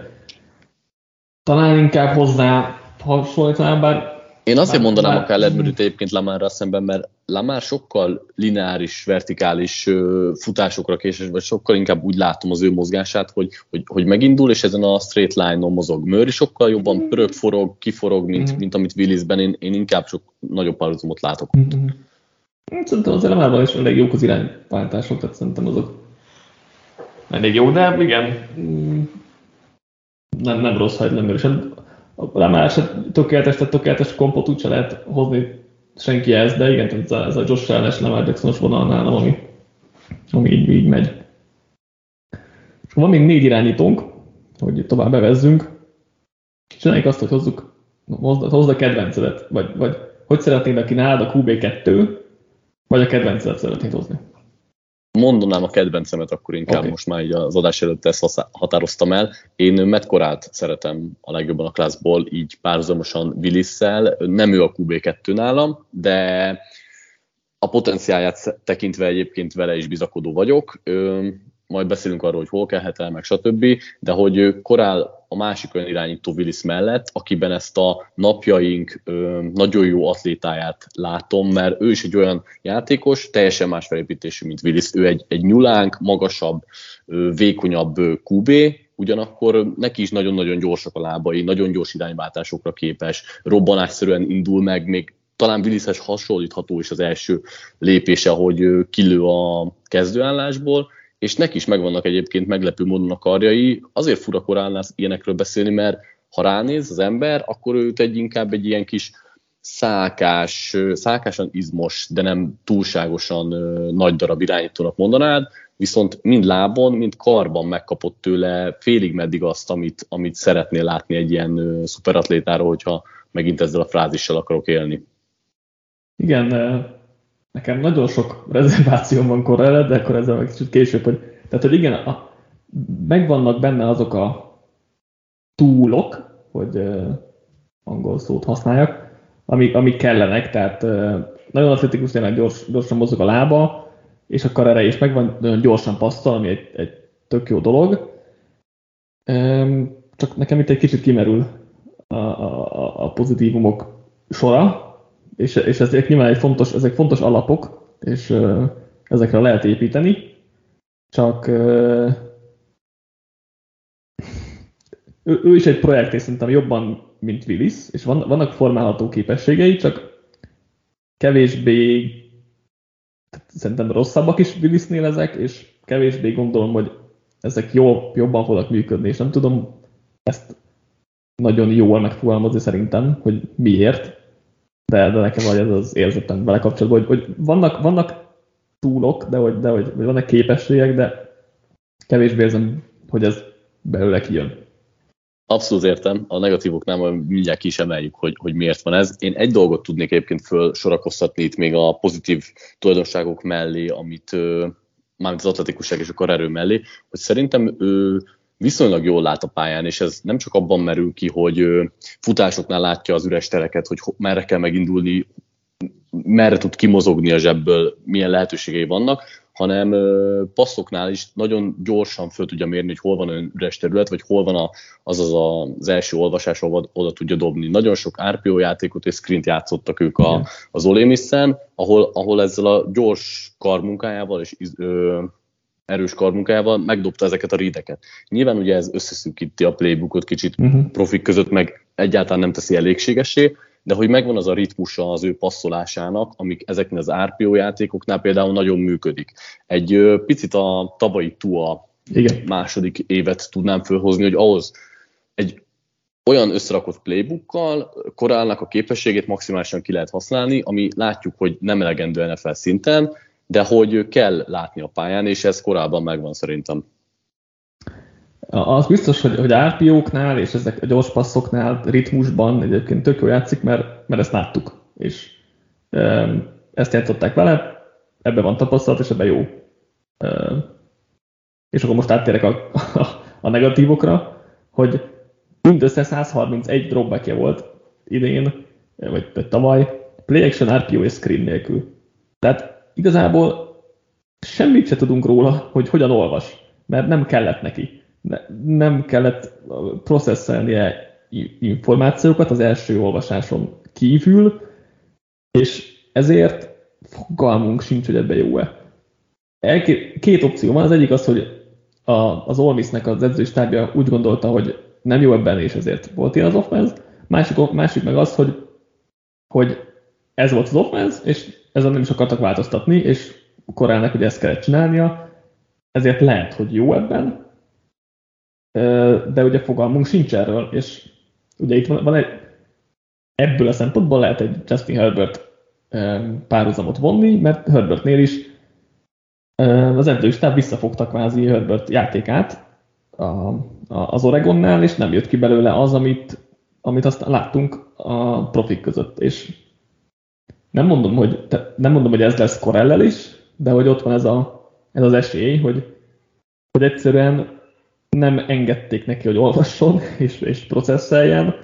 talán inkább hozzá hasonlítanám, bár én azért bár, mondanám bár, a Kyler Murray-t egyébként Lamarra szemben, mert Lamar sokkal lineáris, vertikális futásokra késes, vagy sokkal inkább úgy látom az ő mozgását, hogy, hogy, hogy megindul, és ezen a straight line-on mozog. Murray sokkal jobban mm. pörög, forog, kiforog, mint, mm. mint amit Willisben. Én, én inkább sok nagyobb párhuzamot látok. Mm-hmm. Szerintem az Lamarban is elég jók az irányváltások, tehát szerintem azok elég jó, de igen, mm, nem, nem rossz hagylem, és hát a Lamar se tökéletes, tehát tökéletes kompot úgyse lehet hozni senki ezt, de igen, ez a, ez a Josh Allen-es Lamar Jacksonos vonal ami, ami így, így megy. És van még négy irányítónk, hogy tovább bevezzünk. Csináljuk azt, hogy hozzuk, hozd, hozd a kedvencedet, vagy, vagy hogy szeretnéd, aki nálad a QB2, vagy a kedvencedet szeretnéd hozni? Mondanám a kedvencemet, akkor inkább okay. most már így az adás előtt ezt határoztam el. Én Metkorát szeretem a legjobban a klászból, így párhuzamosan willis Nem ő a QB2 nálam, de a potenciáját tekintve egyébként vele is bizakodó vagyok. Majd beszélünk arról, hogy hol kellhet el, meg stb. De hogy korál a másik olyan irányító Willis mellett, akiben ezt a napjaink nagyon jó atlétáját látom, mert ő is egy olyan játékos, teljesen más felépítésű, mint Willis. Ő egy, egy nyulánk, magasabb, vékonyabb QB, ugyanakkor neki is nagyon-nagyon gyorsak a lábai, nagyon gyors irányváltásokra képes, robbanásszerűen indul meg, még talán Willishez hasonlítható is az első lépése, hogy kilő a kezdőállásból, és neki is megvannak egyébként meglepő módon a karjai. Azért fura korán ilyenekről beszélni, mert ha ránéz az ember, akkor őt egy inkább egy ilyen kis szákás, szákásan izmos, de nem túlságosan nagy darab irányítónak mondanád, viszont mind lábon, mind karban megkapott tőle félig meddig azt, amit, amit szeretnél látni egy ilyen szuperatlétáról, hogyha megint ezzel a frázissal akarok élni. Igen, nekem nagyon sok rezerváció van korrele, de akkor ezzel meg kicsit később, hogy, tehát, hogy igen, a, megvannak benne azok a túlok, hogy uh, angol szót használjak, amik, amik kellenek, tehát uh, nagyon atletikus, tényleg gyors, gyorsan mozog a lába, és a karere is megvan, nagyon gyorsan passzol, ami egy, egy tök jó dolog. Um, csak nekem itt egy kicsit kimerül a, a, a pozitívumok sora, és, és ezek nyilván egy fontos, ezek fontos alapok, és ezekre lehet építeni, csak ő, ő is egy projekt, és szerintem jobban, mint Willis, és van, vannak formálható képességei, csak kevésbé, szerintem rosszabbak is Willisnél ezek, és kevésbé gondolom, hogy ezek jó, jobban fognak működni, és nem tudom ezt nagyon jól megfogalmazni szerintem, hogy miért, de, de nekem vagy ez az érzetem vele kapcsolatban, hogy, hogy vannak, vannak túlok, de hogy, de hogy, hogy vannak képességek, de kevésbé érzem, hogy ez belőle kijön. Abszolút értem, a negatívoknál majd mindjárt ki is emeljük, hogy, hogy miért van ez. Én egy dolgot tudnék egyébként föl sorakoztatni itt még a pozitív tulajdonságok mellé, amit mármint az atletikusság és a karerő mellé, hogy szerintem ő viszonylag jól lát a pályán, és ez nem csak abban merül ki, hogy futásoknál látja az üres tereket, hogy merre kell megindulni, merre tud kimozogni a zsebből, milyen lehetőségei vannak, hanem passzoknál is nagyon gyorsan föl tudja mérni, hogy hol van olyan üres terület, vagy hol van a, az az, az első olvasás, ahol oda tudja dobni. Nagyon sok RPO játékot és screen játszottak ők a, az Olémisszen, ahol, ahol ezzel a gyors karmunkájával és ö, erős karmunkájával megdobta ezeket a rídeket. Nyilván ugye ez összeszűkíti a playbookot kicsit uh-huh. profik között, meg egyáltalán nem teszi elégségesé, de hogy megvan az a ritmusa az ő passzolásának, amik ezeknél az RPO játékoknál például nagyon működik. Egy ö, picit a tavalyi TUA Igen. második évet tudnám fölhozni, hogy ahhoz egy olyan összerakott playbookkal korálnak a képességét maximálisan ki lehet használni, ami látjuk, hogy nem elegendő NFL szinten, de hogy kell látni a pályán, és ez korábban megvan szerintem. Az biztos, hogy, hogy RPO-knál és ezek a gyors passzoknál ritmusban egyébként tök jó játszik, mert, mert ezt láttuk, és ezt játszották vele, ebbe van tapasztalat, és ebbe jó. És akkor most áttérek a, a, a negatívokra, hogy mindössze 131 dropbackje volt idén, vagy, vagy tavaly, play action, RPO és screen nélkül. Tehát igazából semmit se tudunk róla, hogy hogyan olvas, mert nem kellett neki. Nem kellett processzelnie információkat az első olvasáson kívül, és ezért fogalmunk sincs, hogy ebbe jó-e. Két opció van, az egyik az, hogy a, az Olmisnek az edzőstábja úgy gondolta, hogy nem jó ebben, és ezért volt ilyen az offense. Másik, másik meg az, hogy, hogy ez volt az offense, és ezen nem is akartak változtatni, és Korálnak hogy ezt kellett csinálnia, ezért lehet, hogy jó ebben, de ugye fogalmunk sincs erről, és ugye itt van, van egy, ebből a szempontból lehet egy Justin Herbert párhuzamot vonni, mert Herbertnél is az edzőstáb visszafogta kvázi Herbert játékát a, a, az Oregonnál, és nem jött ki belőle az, amit, amit aztán láttunk a profik között, és nem mondom, hogy, nem mondom, hogy ez lesz Corellel is, de hogy ott van ez, a, ez az esély, hogy, hogy egyszerűen nem engedték neki, hogy olvasson és, és processzeljen,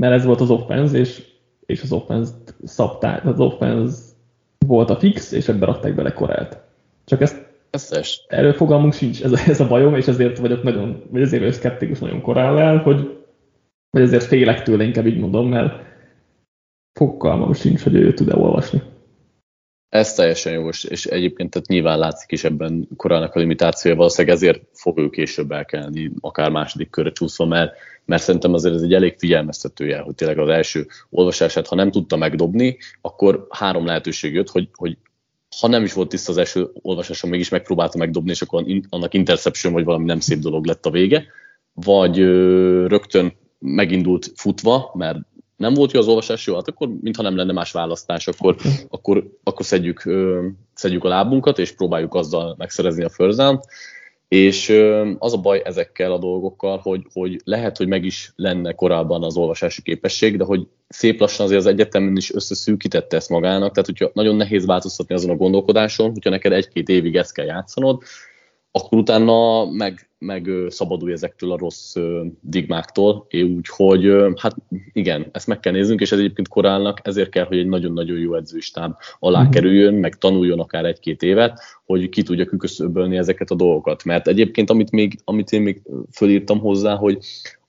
mert ez volt az offense, és, és az offense szabták, az offense volt a fix, és ebbe rakták bele korelt. Csak ezt Összes. erről fogalmunk sincs, ez a, ez a bajom, és ezért vagyok nagyon, vagy ezért vagyok szkeptikus nagyon korán hogy vagy ezért félek tőle, inkább így mondom, mert fogalmam sincs, hogy ő tud-e olvasni. Ez teljesen jó, és egyébként tehát nyilván látszik is ebben korának a limitációja, valószínűleg ezért fog ő később elkelni, akár második körre csúszva, mert, mert szerintem azért ez egy elég figyelmeztetője, hogy tényleg az első olvasását, ha nem tudta megdobni, akkor három lehetőség jött, hogy, hogy ha nem is volt tiszta az első olvasáson, mégis megpróbálta megdobni, és akkor annak interception, vagy valami nem szép dolog lett a vége, vagy rögtön megindult futva, mert nem volt jó az olvasás, jó, hát akkor mintha nem lenne más választás, akkor, akkor, akkor szedjük, szedjük a lábunkat, és próbáljuk azzal megszerezni a first és az a baj ezekkel a dolgokkal, hogy, hogy lehet, hogy meg is lenne korábban az olvasási képesség, de hogy szép lassan azért az egyetemen is összeszűkítette ezt magának, tehát hogyha nagyon nehéz változtatni azon a gondolkodáson, hogyha neked egy-két évig ezt kell játszanod, akkor utána meg, meg szabadulj ezektől a rossz digmáktól, úgyhogy hát igen, ezt meg kell néznünk, és ez egyébként korálnak, ezért kell, hogy egy nagyon-nagyon jó edzőstáb alá mm-hmm. kerüljön, meg tanuljon akár egy-két évet, hogy ki tudja küköszöbölni ezeket a dolgokat. Mert egyébként, amit, még, amit én még fölírtam hozzá, hogy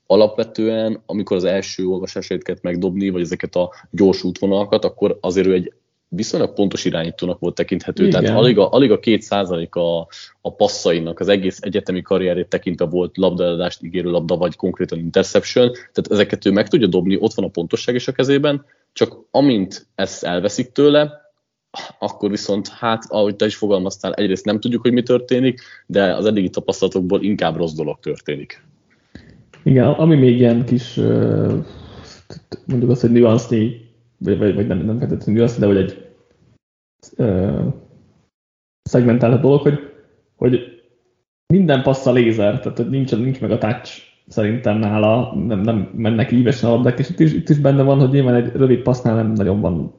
alapvetően, amikor az első olvasásait kellett megdobni, vagy ezeket a gyors útvonalakat, akkor azért ő egy viszonylag pontos irányítónak volt tekinthető, Igen. tehát alig a, alig a két százalék a, a passzainak az egész egyetemi karrierét tekintve volt labdaeladást ígérő labda, vagy konkrétan interception, tehát ezeket ő meg tudja dobni, ott van a pontosság is a kezében, csak amint ezt elveszik tőle, akkor viszont, hát, ahogy te is fogalmaztál, egyrészt nem tudjuk, hogy mi történik, de az eddigi tapasztalatokból inkább rossz dolog történik. Igen, ami még ilyen kis, mondjuk azt, hogy nüansznyi, vagy, vagy, vagy nem, nem feltétlenül nüansznyi, de hogy egy szegmentált dolog, hogy, hogy minden passz a lézer, tehát hogy nincs, nincs meg a touch szerintem nála, nem, nem mennek ívesen a labdák, és itt is, itt is benne van, hogy nyilván egy rövid passznál nem nagyon van,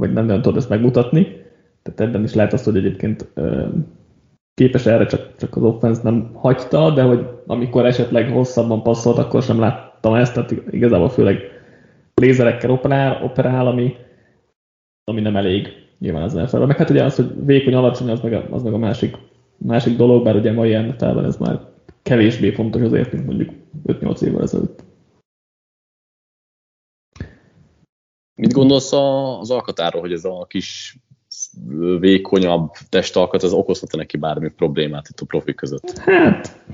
vagy nem nagyon tudod ezt megmutatni, tehát ebben is lehet az, hogy egyébként képes erre, csak, csak az offense nem hagyta, de hogy amikor esetleg hosszabban passzolt, akkor sem láttam ezt, tehát igazából főleg lézerekkel operál, operál ami, ami nem elég nyilván az NFL. Meg hát ugye az, hogy vékony, alacsony, az meg a, az meg a másik, másik dolog, bár ugye mai NFL-ben ez már kevésbé fontos azért, mint mondjuk 5-8 évvel ezelőtt. Mit gondolsz az alkatáról, hogy ez a kis vékonyabb testalkat, az okozhat neki bármi problémát itt a profi között? Hát,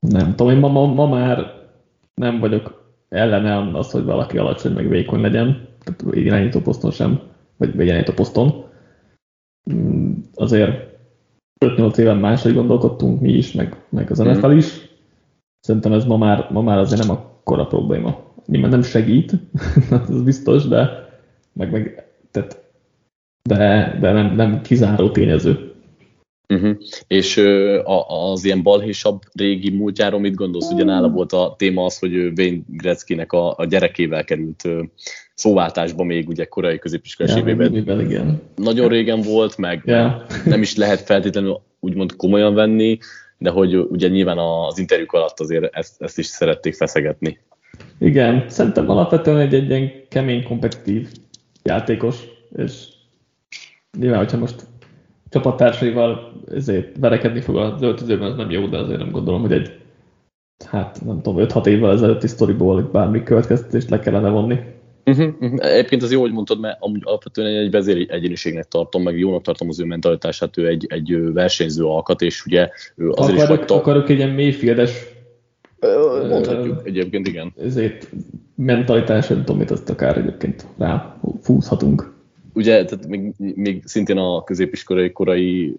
nem tudom, én ma, ma, ma már nem vagyok ellene az, hogy valaki alacsony meg vékony legyen tehát irányító poszton sem, vagy irányító poszton. Mm, azért 5-8 éven máshogy gondolkodtunk mi is, meg, meg az NFL mm. is. Szerintem ez ma már, ma már azért nem akkora probléma. Nyilván nem segít, az biztos, de, meg, meg, tehát, de, de nem, nem kizáró tényező. Uh-huh. És uh, az ilyen balhésabb régi múltjáról mit gondolsz? Ugye nála volt a téma az, hogy Wayne Gretzkynek a, a gyerekével került uh, szóváltásba még ugye korai középiskolás ja, évében. igen. Nagyon régen volt, meg ja. nem is lehet feltétlenül úgymond komolyan venni, de hogy ugye nyilván az interjúk alatt azért ezt, ezt is szerették feszegetni. Igen, szerintem alapvetően egy, egy ilyen kemény, kompetitív játékos, és nyilván, hogyha most csapattársaival ezért verekedni fog az öltözőben, az nem jó, de azért nem gondolom, hogy egy hát nem tudom, 5-6 évvel ezelőtti sztoriból bármi következtetést le kellene vonni. Uh-huh, uh-huh. Egyébként az jó, hogy mondtad, mert amúgy alapvetően egy vezéri egyéniségnek tartom, meg jónak tartom az ő mentalitását, ő egy, egy versenyző alkat, és ugye ő azért akarok, is hagyta... Akarok egy ilyen mélyfieldes Mondhatjuk uh, egyébként, igen. Ezért mentalitás, nem tudom, mit azt akár egyébként rá fúzhatunk ugye tehát még, még szintén a középiskolai korai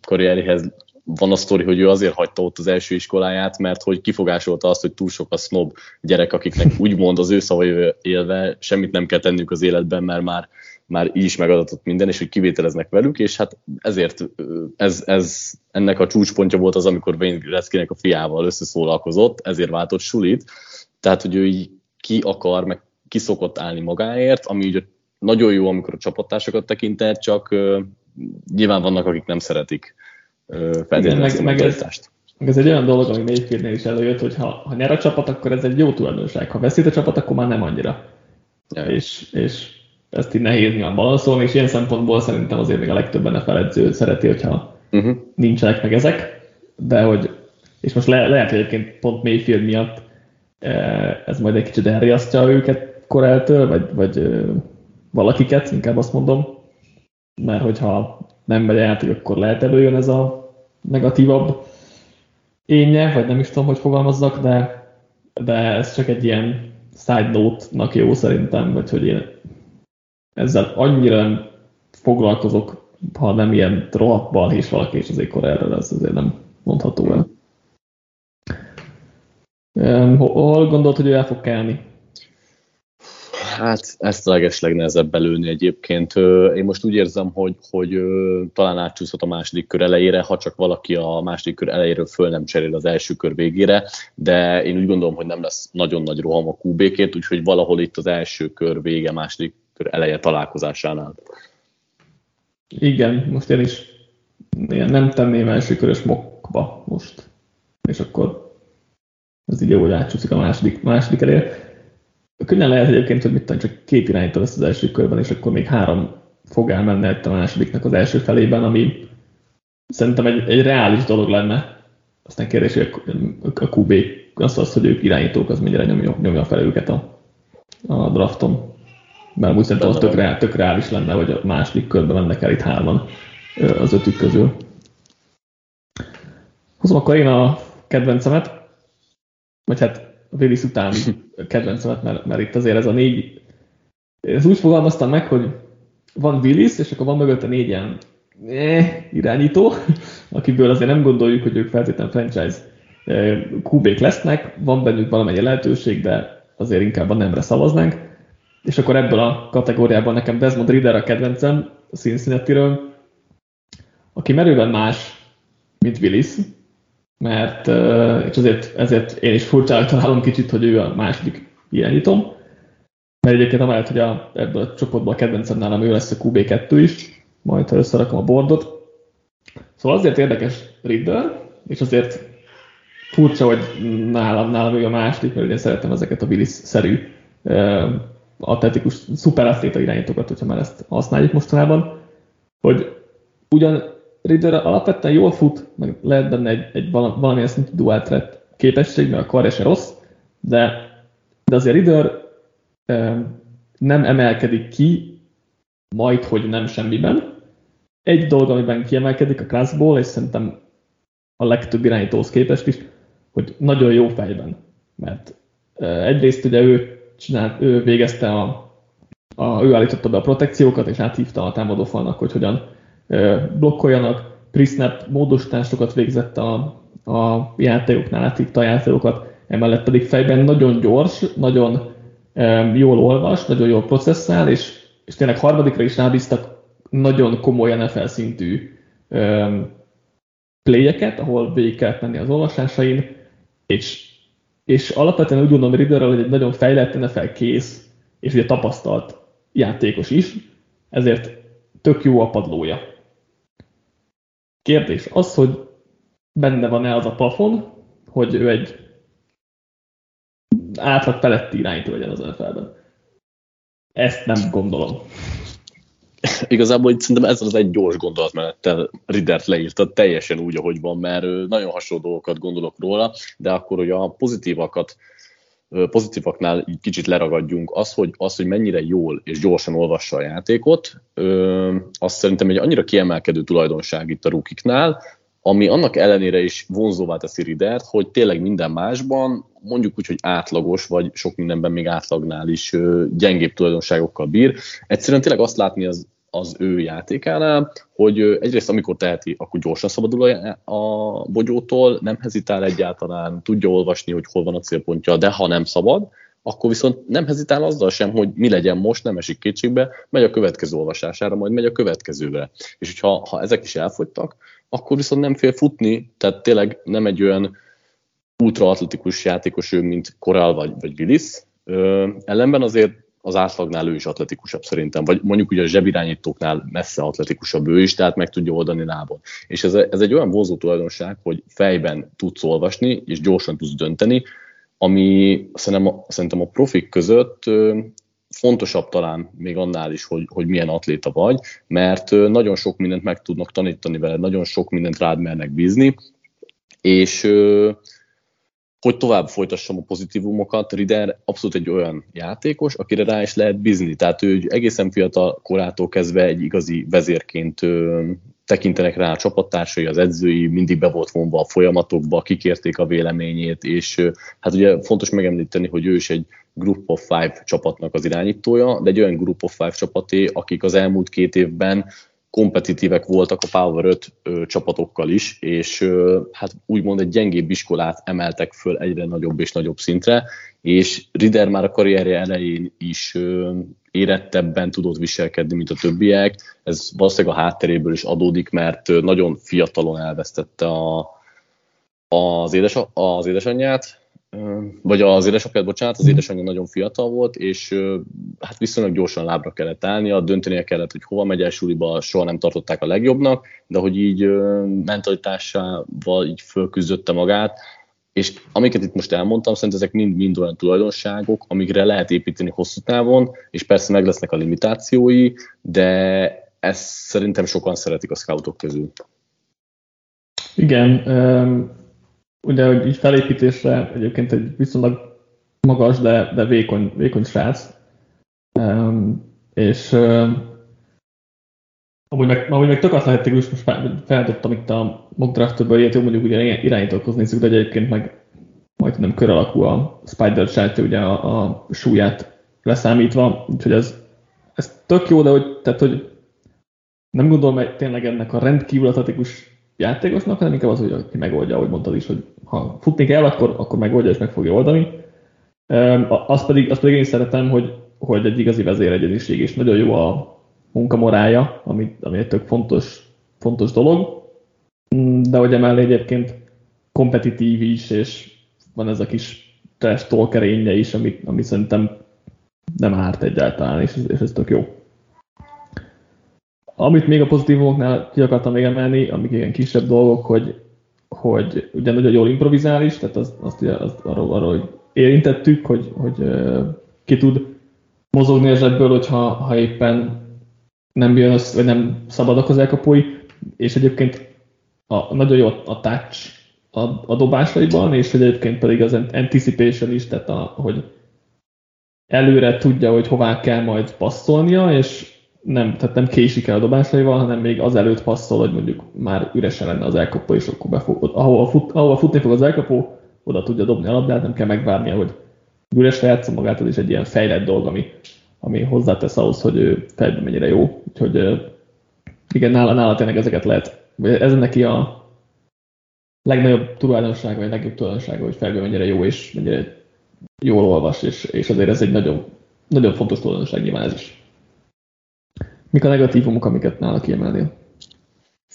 karrieréhez van a sztori, hogy ő azért hagyta ott az első iskoláját, mert hogy kifogásolta azt, hogy túl sok a snob gyerek, akiknek úgymond az ő szavai élve semmit nem kell tennünk az életben, mert már, már így is megadatott minden, és hogy kivételeznek velük, és hát ezért ez, ez ennek a csúcspontja volt az, amikor Wayne Gretzkynek a fiával összeszólalkozott, ezért váltott sulit, tehát hogy ő így ki akar, meg ki szokott állni magáért, ami ugye nagyon jó, amikor a csapattársakat tekinted, csak uh, nyilván vannak, akik nem szeretik uh, feltétlenül ezt a meg ez, egy olyan dolog, ami Mayfieldnél is előjött, hogy ha, ha nyer a csapat, akkor ez egy jó tulajdonság. Ha veszít a csapat, akkor már nem annyira. Ja. És, és ezt így nehéz nyilván balanszolni, és ilyen szempontból szerintem azért még a legtöbben a feledző szereti, hogyha uh-huh. nincsenek meg ezek, de hogy, és most le, lehet, hogy egyébként pont Mayfield miatt ez majd egy kicsit elriasztja őket koreltől, vagy, vagy valakiket, inkább azt mondom, mert hogyha nem megy át, akkor lehet előjön ez a negatívabb énje, vagy nem is tudom, hogy fogalmazzak, de, de ez csak egy ilyen side note-nak jó szerintem, vagy hogy én ezzel annyira nem foglalkozok, ha nem ilyen rohadt balhés valaki, és azért erre ez azért nem mondható el. Hol gondolod, hogy ő el fog kelni? Hát ezt a leges legnehezebb belőni egyébként. Én most úgy érzem, hogy, hogy talán átcsúszhat a második kör elejére, ha csak valaki a második kör elejéről föl nem cserél az első kör végére, de én úgy gondolom, hogy nem lesz nagyon nagy roham a QB-ként, úgyhogy valahol itt az első kör vége, második kör eleje találkozásánál. Igen, most én is nem tenném első körös mokba most. És akkor ez így jó, hogy átcsúszik a második, második elére. Könnyen lehet egyébként, hogy mit tudom, csak két irányító lesz az első körben, és akkor még három fog elmenni a másodiknak az első felében, ami szerintem egy, egy reális dolog lenne. Aztán kérdés, hogy a, a QB az az, hogy ők irányítók, az mennyire nyomja, nyomja fel őket a, a drafton. Mert úgy szerintem az tök, reál, tök reális lenne, hogy a második körben mennek el itt hárman az ötük közül. Hozom akkor én a kedvencemet, vagy hát Willis utáni kedvencemet, mert, mert itt azért ez a négy, ez úgy fogalmaztam meg, hogy van Willis, és akkor van mögötte négy ilyen eh, irányító, akiből azért nem gondoljuk, hogy ők feltétlenül franchise eh, QB-k lesznek, van bennük valamennyi lehetőség, de azért inkább a nemre szavaznánk. És akkor ebből a kategóriában nekem Desmond Ritter a kedvencem a cincinnati aki merőben más, mint Willis, mert és azért, ezért én is furcsának találom kicsit, hogy ő a második irányítom, mert egyébként amellett, hogy a, ebből a csoportból a kedvencem nálam ő lesz a QB2 is, majd ha összerakom a bordot. Szóval azért érdekes Ridder, és azért furcsa, hogy nálam, nálam ő a második, mert én szeretem ezeket a Willis-szerű atletikus szuperatléta irányítókat, hogyha már ezt használjuk mostanában, hogy ugyan Ridder alapvetően jól fut, meg lehet benne egy, egy valamilyen szintű dual threat képesség, mert a karja se rossz, de, de azért Ridder nem emelkedik ki, majd, hogy nem semmiben. Egy dolog, amiben kiemelkedik a classból, és szerintem a legtöbb irányítóhoz képest is, hogy nagyon jó fejben. Mert egyrészt ugye ő, csinált, ő végezte a, a, ő állította be a protekciókat, és áthívta a támadófalnak, hogy hogyan blokkoljanak. Prisnap módosításokat végzett a, a játékoknál, áthívta a játékokat, emellett pedig fejben nagyon gyors, nagyon jól olvas, nagyon jól processzál, és, és tényleg harmadikra is rábíztak nagyon komoly NFL szintű playeket, ahol végig kellett menni az olvasásain, és, és alapvetően úgy gondolom Ridderrel, hogy egy nagyon fejlett NFL kész, és ugye tapasztalt játékos is, ezért tök jó a padlója. Kérdés az, hogy benne van-e az a plafon, hogy ő egy átlag feletti irányító legyen az NFL-ben. Ezt nem gondolom. Igazából itt szerintem ez az egy gyors gondolatmenettel Riddert leírta teljesen úgy, ahogy van, mert nagyon hasonló dolgokat gondolok róla, de akkor, hogy a pozitívakat pozitívaknál így kicsit leragadjunk, az, hogy, az, hogy mennyire jól és gyorsan olvassa a játékot, az szerintem egy annyira kiemelkedő tulajdonság itt a rukiknál, ami annak ellenére is vonzóvá teszi Ridert, hogy tényleg minden másban, mondjuk úgy, hogy átlagos, vagy sok mindenben még átlagnál is gyengébb tulajdonságokkal bír. Egyszerűen tényleg azt látni az, az ő játékánál, hogy egyrészt amikor teheti, akkor gyorsan szabadul a, bogyótól, nem hezitál egyáltalán, tudja olvasni, hogy hol van a célpontja, de ha nem szabad, akkor viszont nem hezitál azzal sem, hogy mi legyen most, nem esik kétségbe, megy a következő olvasására, majd megy a következőre. És hogyha ha ezek is elfogytak, akkor viszont nem fél futni, tehát tényleg nem egy olyan ultraatletikus játékos ő, mint Koral vagy, vagy Willis. Ö, ellenben azért az átlagnál ő is atletikusabb szerintem, vagy mondjuk ugye a zsebirányítóknál messze atletikusabb ő is, tehát meg tudja oldani lábon. És ez, ez egy olyan vonzó tulajdonság, hogy fejben tudsz olvasni, és gyorsan tudsz dönteni, ami szerintem a, szerintem a profik között fontosabb talán még annál is, hogy, hogy milyen atléta vagy, mert nagyon sok mindent meg tudnak tanítani veled, nagyon sok mindent rád mernek bízni, és hogy tovább folytassam a pozitívumokat, Rider abszolút egy olyan játékos, akire rá is lehet bízni. Tehát ő egészen fiatal korától kezdve egy igazi vezérként tekintenek rá a csapattársai, az edzői, mindig be volt vonva a folyamatokba, kikérték a véleményét, és hát ugye fontos megemlíteni, hogy ő is egy Group of Five csapatnak az irányítója, de egy olyan Group of Five csapaté, akik az elmúlt két évben kompetitívek voltak a Power 5 ö, csapatokkal is, és ö, hát úgymond egy gyengébb iskolát emeltek föl egyre nagyobb és nagyobb szintre, és Rider már a karrierje elején is ö, érettebben tudott viselkedni, mint a többiek. Ez valószínűleg a hátteréből is adódik, mert nagyon fiatalon elvesztette a, az, édes, az édesanyját, vagy az édesapját, bocsánat, az édesanyja nagyon fiatal volt, és hát viszonylag gyorsan lábra kellett állnia, döntenie kellett, hogy hova megy el suliba, soha nem tartották a legjobbnak, de hogy így mentalitásával így fölküzdötte magát, és amiket itt most elmondtam, szerintem ezek mind-mind olyan tulajdonságok, amikre lehet építeni hosszú távon, és persze meg lesznek a limitációi, de ezt szerintem sokan szeretik a scoutok közül. Igen, ugye, hogy így felépítésre egyébként egy viszonylag magas, de, de vékony, vékony srác. Um, és uh, amúgy meg, amúgy meg tök hogy most feldobtam itt a mock draftből ilyet, jó mondjuk ugye irányítókhoz nézzük, de egyébként meg majd nem kör alakú a Spider sátja, ugye a, a súlyát leszámítva, úgyhogy ez, ez tök jó, de hogy, tehát, hogy nem gondolom, hogy tényleg ennek a rendkívül atletikus játékosnak, hanem inkább az, hogy aki megoldja, ahogy mondtad is, hogy ha futni kell, akkor, akkor megoldja és meg fogja oldani. Azt pedig, azt pedig én szeretem, hogy, hogy egy igazi vezéregyediség, és nagyon jó a munkamorája, ami, ami egy tök fontos, fontos dolog, mm, de hogy emellé egyébként kompetitív is, és van ez a kis trash is, ami, ami szerintem nem árt egyáltalán, és, és ez tök jó. Amit még a pozitívoknál ki akartam még emelni, amik ilyen kisebb dolgok, hogy, hogy ugye nagyon jól improvizál is, tehát azt, azt, azt arról, arról érintettük, hogy, hogy ki tud mozogni a zsebből, hogyha ha éppen nem jön össze, vagy nem szabadok az elkapói, és egyébként a, nagyon jó a touch a, a dobásaiban, és egyébként pedig az anticipation is, tehát a, hogy előre tudja, hogy hová kell majd passzolnia, és nem, tehát nem késik el a dobásaival, hanem még azelőtt passzol, hogy mondjuk már üresen lenne az elkapó, és akkor befog, ahova, fut, ahova futni fog az elkapó, oda tudja dobni a labdát, nem kell megvárnia, hogy üresre játsza magát, ez is egy ilyen fejlett dolog, ami, ami hozzátesz ahhoz, hogy ő fejben mennyire jó. Úgyhogy igen, nála, nála tényleg ezeket lehet, ez neki a legnagyobb tulajdonsága, vagy legjobb tulajdonsága, hogy fejben mennyire jó, és mennyire jól olvas, és, és azért ez egy nagyon, nagyon fontos tulajdonság nyilván ez is. Mik a negatívumok, amiket nála kiemelnél?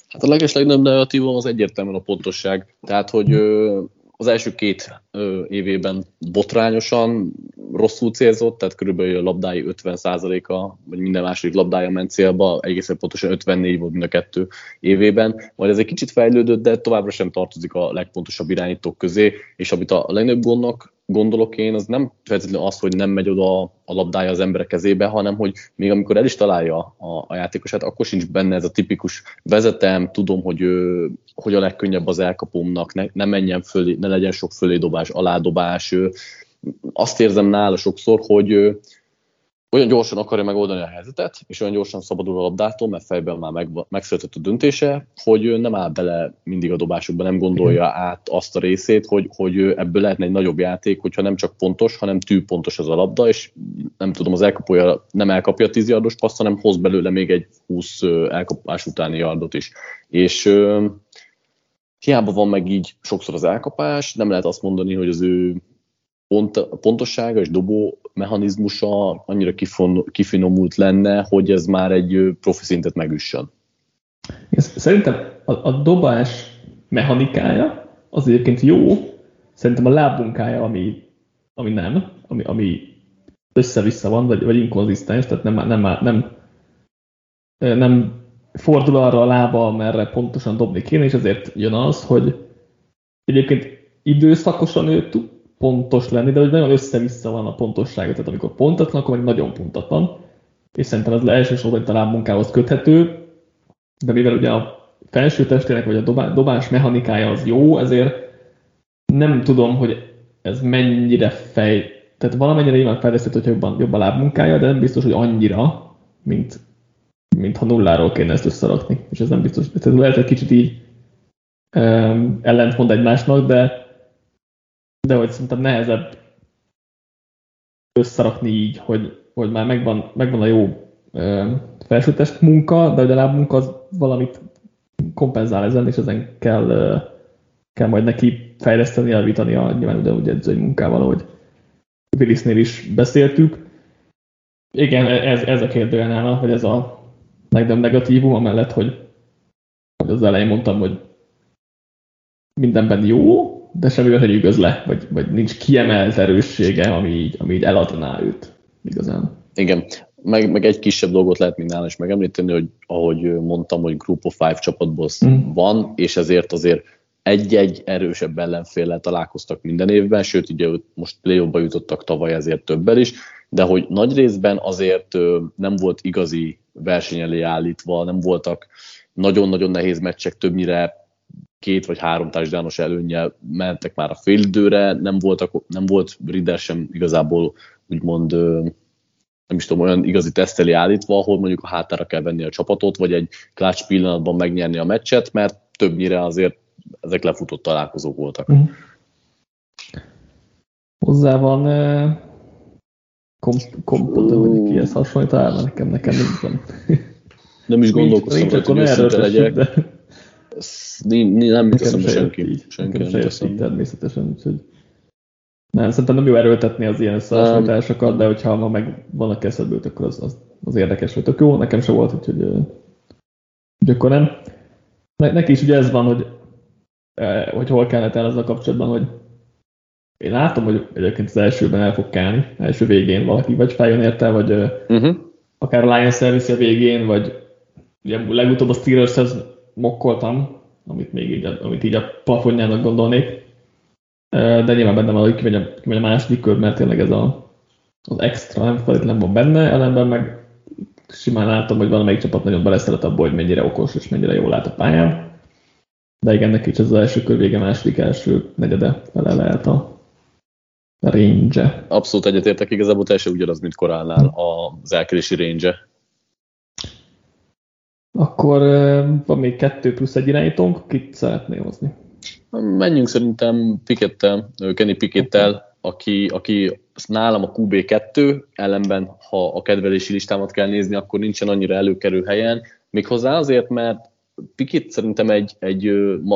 Hát a legeslegnagyobb negatívum az egyértelműen a pontosság. Tehát, hogy az első két évében botrányosan rosszul célzott, tehát körülbelül a labdái 50%-a, vagy minden második labdája ment célba, egészen pontosan 54 volt mind a kettő évében. Majd ez egy kicsit fejlődött, de továbbra sem tartozik a legpontosabb irányítók közé, és amit a legnagyobb gondnak gondolok én, az nem feltétlenül az, hogy nem megy oda a labdája az emberek kezébe, hanem hogy még amikor el is találja a, a játékosát, akkor sincs benne ez a tipikus vezetem, tudom, hogy, ő, hogy a legkönnyebb az elkapomnak, ne, ne menjen fölé, ne legyen sok fölé-dobás, aládobás. Azt érzem nála sokszor, hogy olyan gyorsan akarja megoldani a helyzetet, és olyan gyorsan szabadul a labdától, mert fejben már meg, megszületett a döntése, hogy nem áll bele mindig a dobásokba, nem gondolja át azt a részét, hogy, hogy ebből lehetne egy nagyobb játék, hogyha nem csak pontos, hanem tűpontos az a labda, és nem tudom, az elkapója nem elkapja a 10 yardos paszt, hanem hoz belőle még egy 20 elkapás utáni yardot is. És hiába van meg így sokszor az elkapás, nem lehet azt mondani, hogy az ő pont, pontossága és dobó mechanizmusa annyira kifinomult lenne, hogy ez már egy profi szintet megüssön. Szerintem a, a dobás mechanikája az egyébként jó, szerintem a lábmunkája, ami, ami nem, ami, ami össze-vissza van, vagy, vagy inkonzisztens, tehát nem, nem, nem, nem fordul arra a lába, merre pontosan dobni kéne, és ezért jön az, hogy egyébként időszakosan ő pontos lenni, de hogy nagyon össze-vissza van a pontossága, tehát amikor pontatlan, akkor meg nagyon pontatlan, és szerintem ez elsősorban itt a lábmunkához köthető, de mivel ugye a felső testének vagy a dobás mechanikája az jó, ezért nem tudom, hogy ez mennyire fej, tehát valamennyire nyilván fejlesztett, hogyha jobban, jobb a lábmunkája, de nem biztos, hogy annyira, mint, mint ha nulláról kéne ezt összerakni. És ez nem biztos, tehát lehet egy kicsit így um, ellentmond egymásnak, de de hogy szerintem nehezebb összerakni így, hogy, hogy már megvan, megvan a jó felsőtest munka, de hogy a lábmunka az valamit kompenzál ezen, és ezen kell, kell majd neki fejleszteni, elvítani a nyilván ugyanúgy edzői munkával, ahogy Willisnél is beszéltük. Igen, ez, ez a kérdője nála, hogy ez a legnagyobb negatívum, amellett, hogy, hogy az elején mondtam, hogy mindenben jó, de semmi hogy ügöz le, vagy, vagy nincs kiemelt erőssége, ami így, ami így eladná őt igazán. Igen, meg, meg egy kisebb dolgot lehet még nála is megemlíteni, hogy ahogy mondtam, hogy Group of Five csapatból mm. van, és ezért azért egy-egy erősebb ellenféllel találkoztak minden évben, sőt, ugye most play jutottak tavaly ezért többel is, de hogy nagy részben azért nem volt igazi verseny elé állítva, nem voltak nagyon-nagyon nehéz meccsek, többnyire két vagy három társadalmas előnyel mentek már a félidőre, nem, voltak, nem volt Rider sem igazából úgymond nem is tudom, olyan igazi teszteli állítva, ahol mondjuk a hátára kell venni a csapatot, vagy egy klács pillanatban megnyerni a meccset, mert többnyire azért ezek lefutott találkozók voltak. Uh-huh. Hozzá van uh, komp, komp, uh. kihez hasonlítál, nekem, nekem nincs van. Nem is gondolkoztam, hogy őszinte legyek. De nem jut eszembe senki. Senki nem jut eszembe. Természetesen, úgyhogy nem, szerintem nem jó erőltetni az ilyen összehasonlításokat, de hogyha ma meg vannak eszedből, akkor az, az, az érdekes, hogy tök jó, nekem se volt, úgyhogy, úgyhogy akkor nem. Ne, neki is ugye ez van, hogy, hogy hol kellett el a kapcsolatban, hogy én látom, hogy egyébként az elsőben el fog kelni, első végén valaki vagy feljön érte, vagy uh-huh. akár a Lions elviszi a végén, vagy ugye legutóbb a Steelers-hez mokkoltam, amit még így, amit így a plafonjának gondolnék, de nyilván benne van, hogy kimegy a, kimegy a második kör, mert tényleg ez a, az extra nem feltétlenül van benne, ellenben meg simán látom, hogy valamelyik csapat nagyon beleszeret abba, hogy mennyire okos és mennyire jól lát a pályán. De igen, neki is az első kör vége, második első negyede fele lehet a range Abszolút egyetértek, igazából teljesen ugyanaz, mint koránál az elkerési range akkor van még kettő plusz egy irányítónk, kit szeretné hozni? Menjünk szerintem Pikettel, Kenny Pikettel, aki, aki nálam a QB2, ellenben ha a kedvelési listámat kell nézni, akkor nincsen annyira előkerül helyen, méghozzá azért, mert Pikett szerintem egy, egy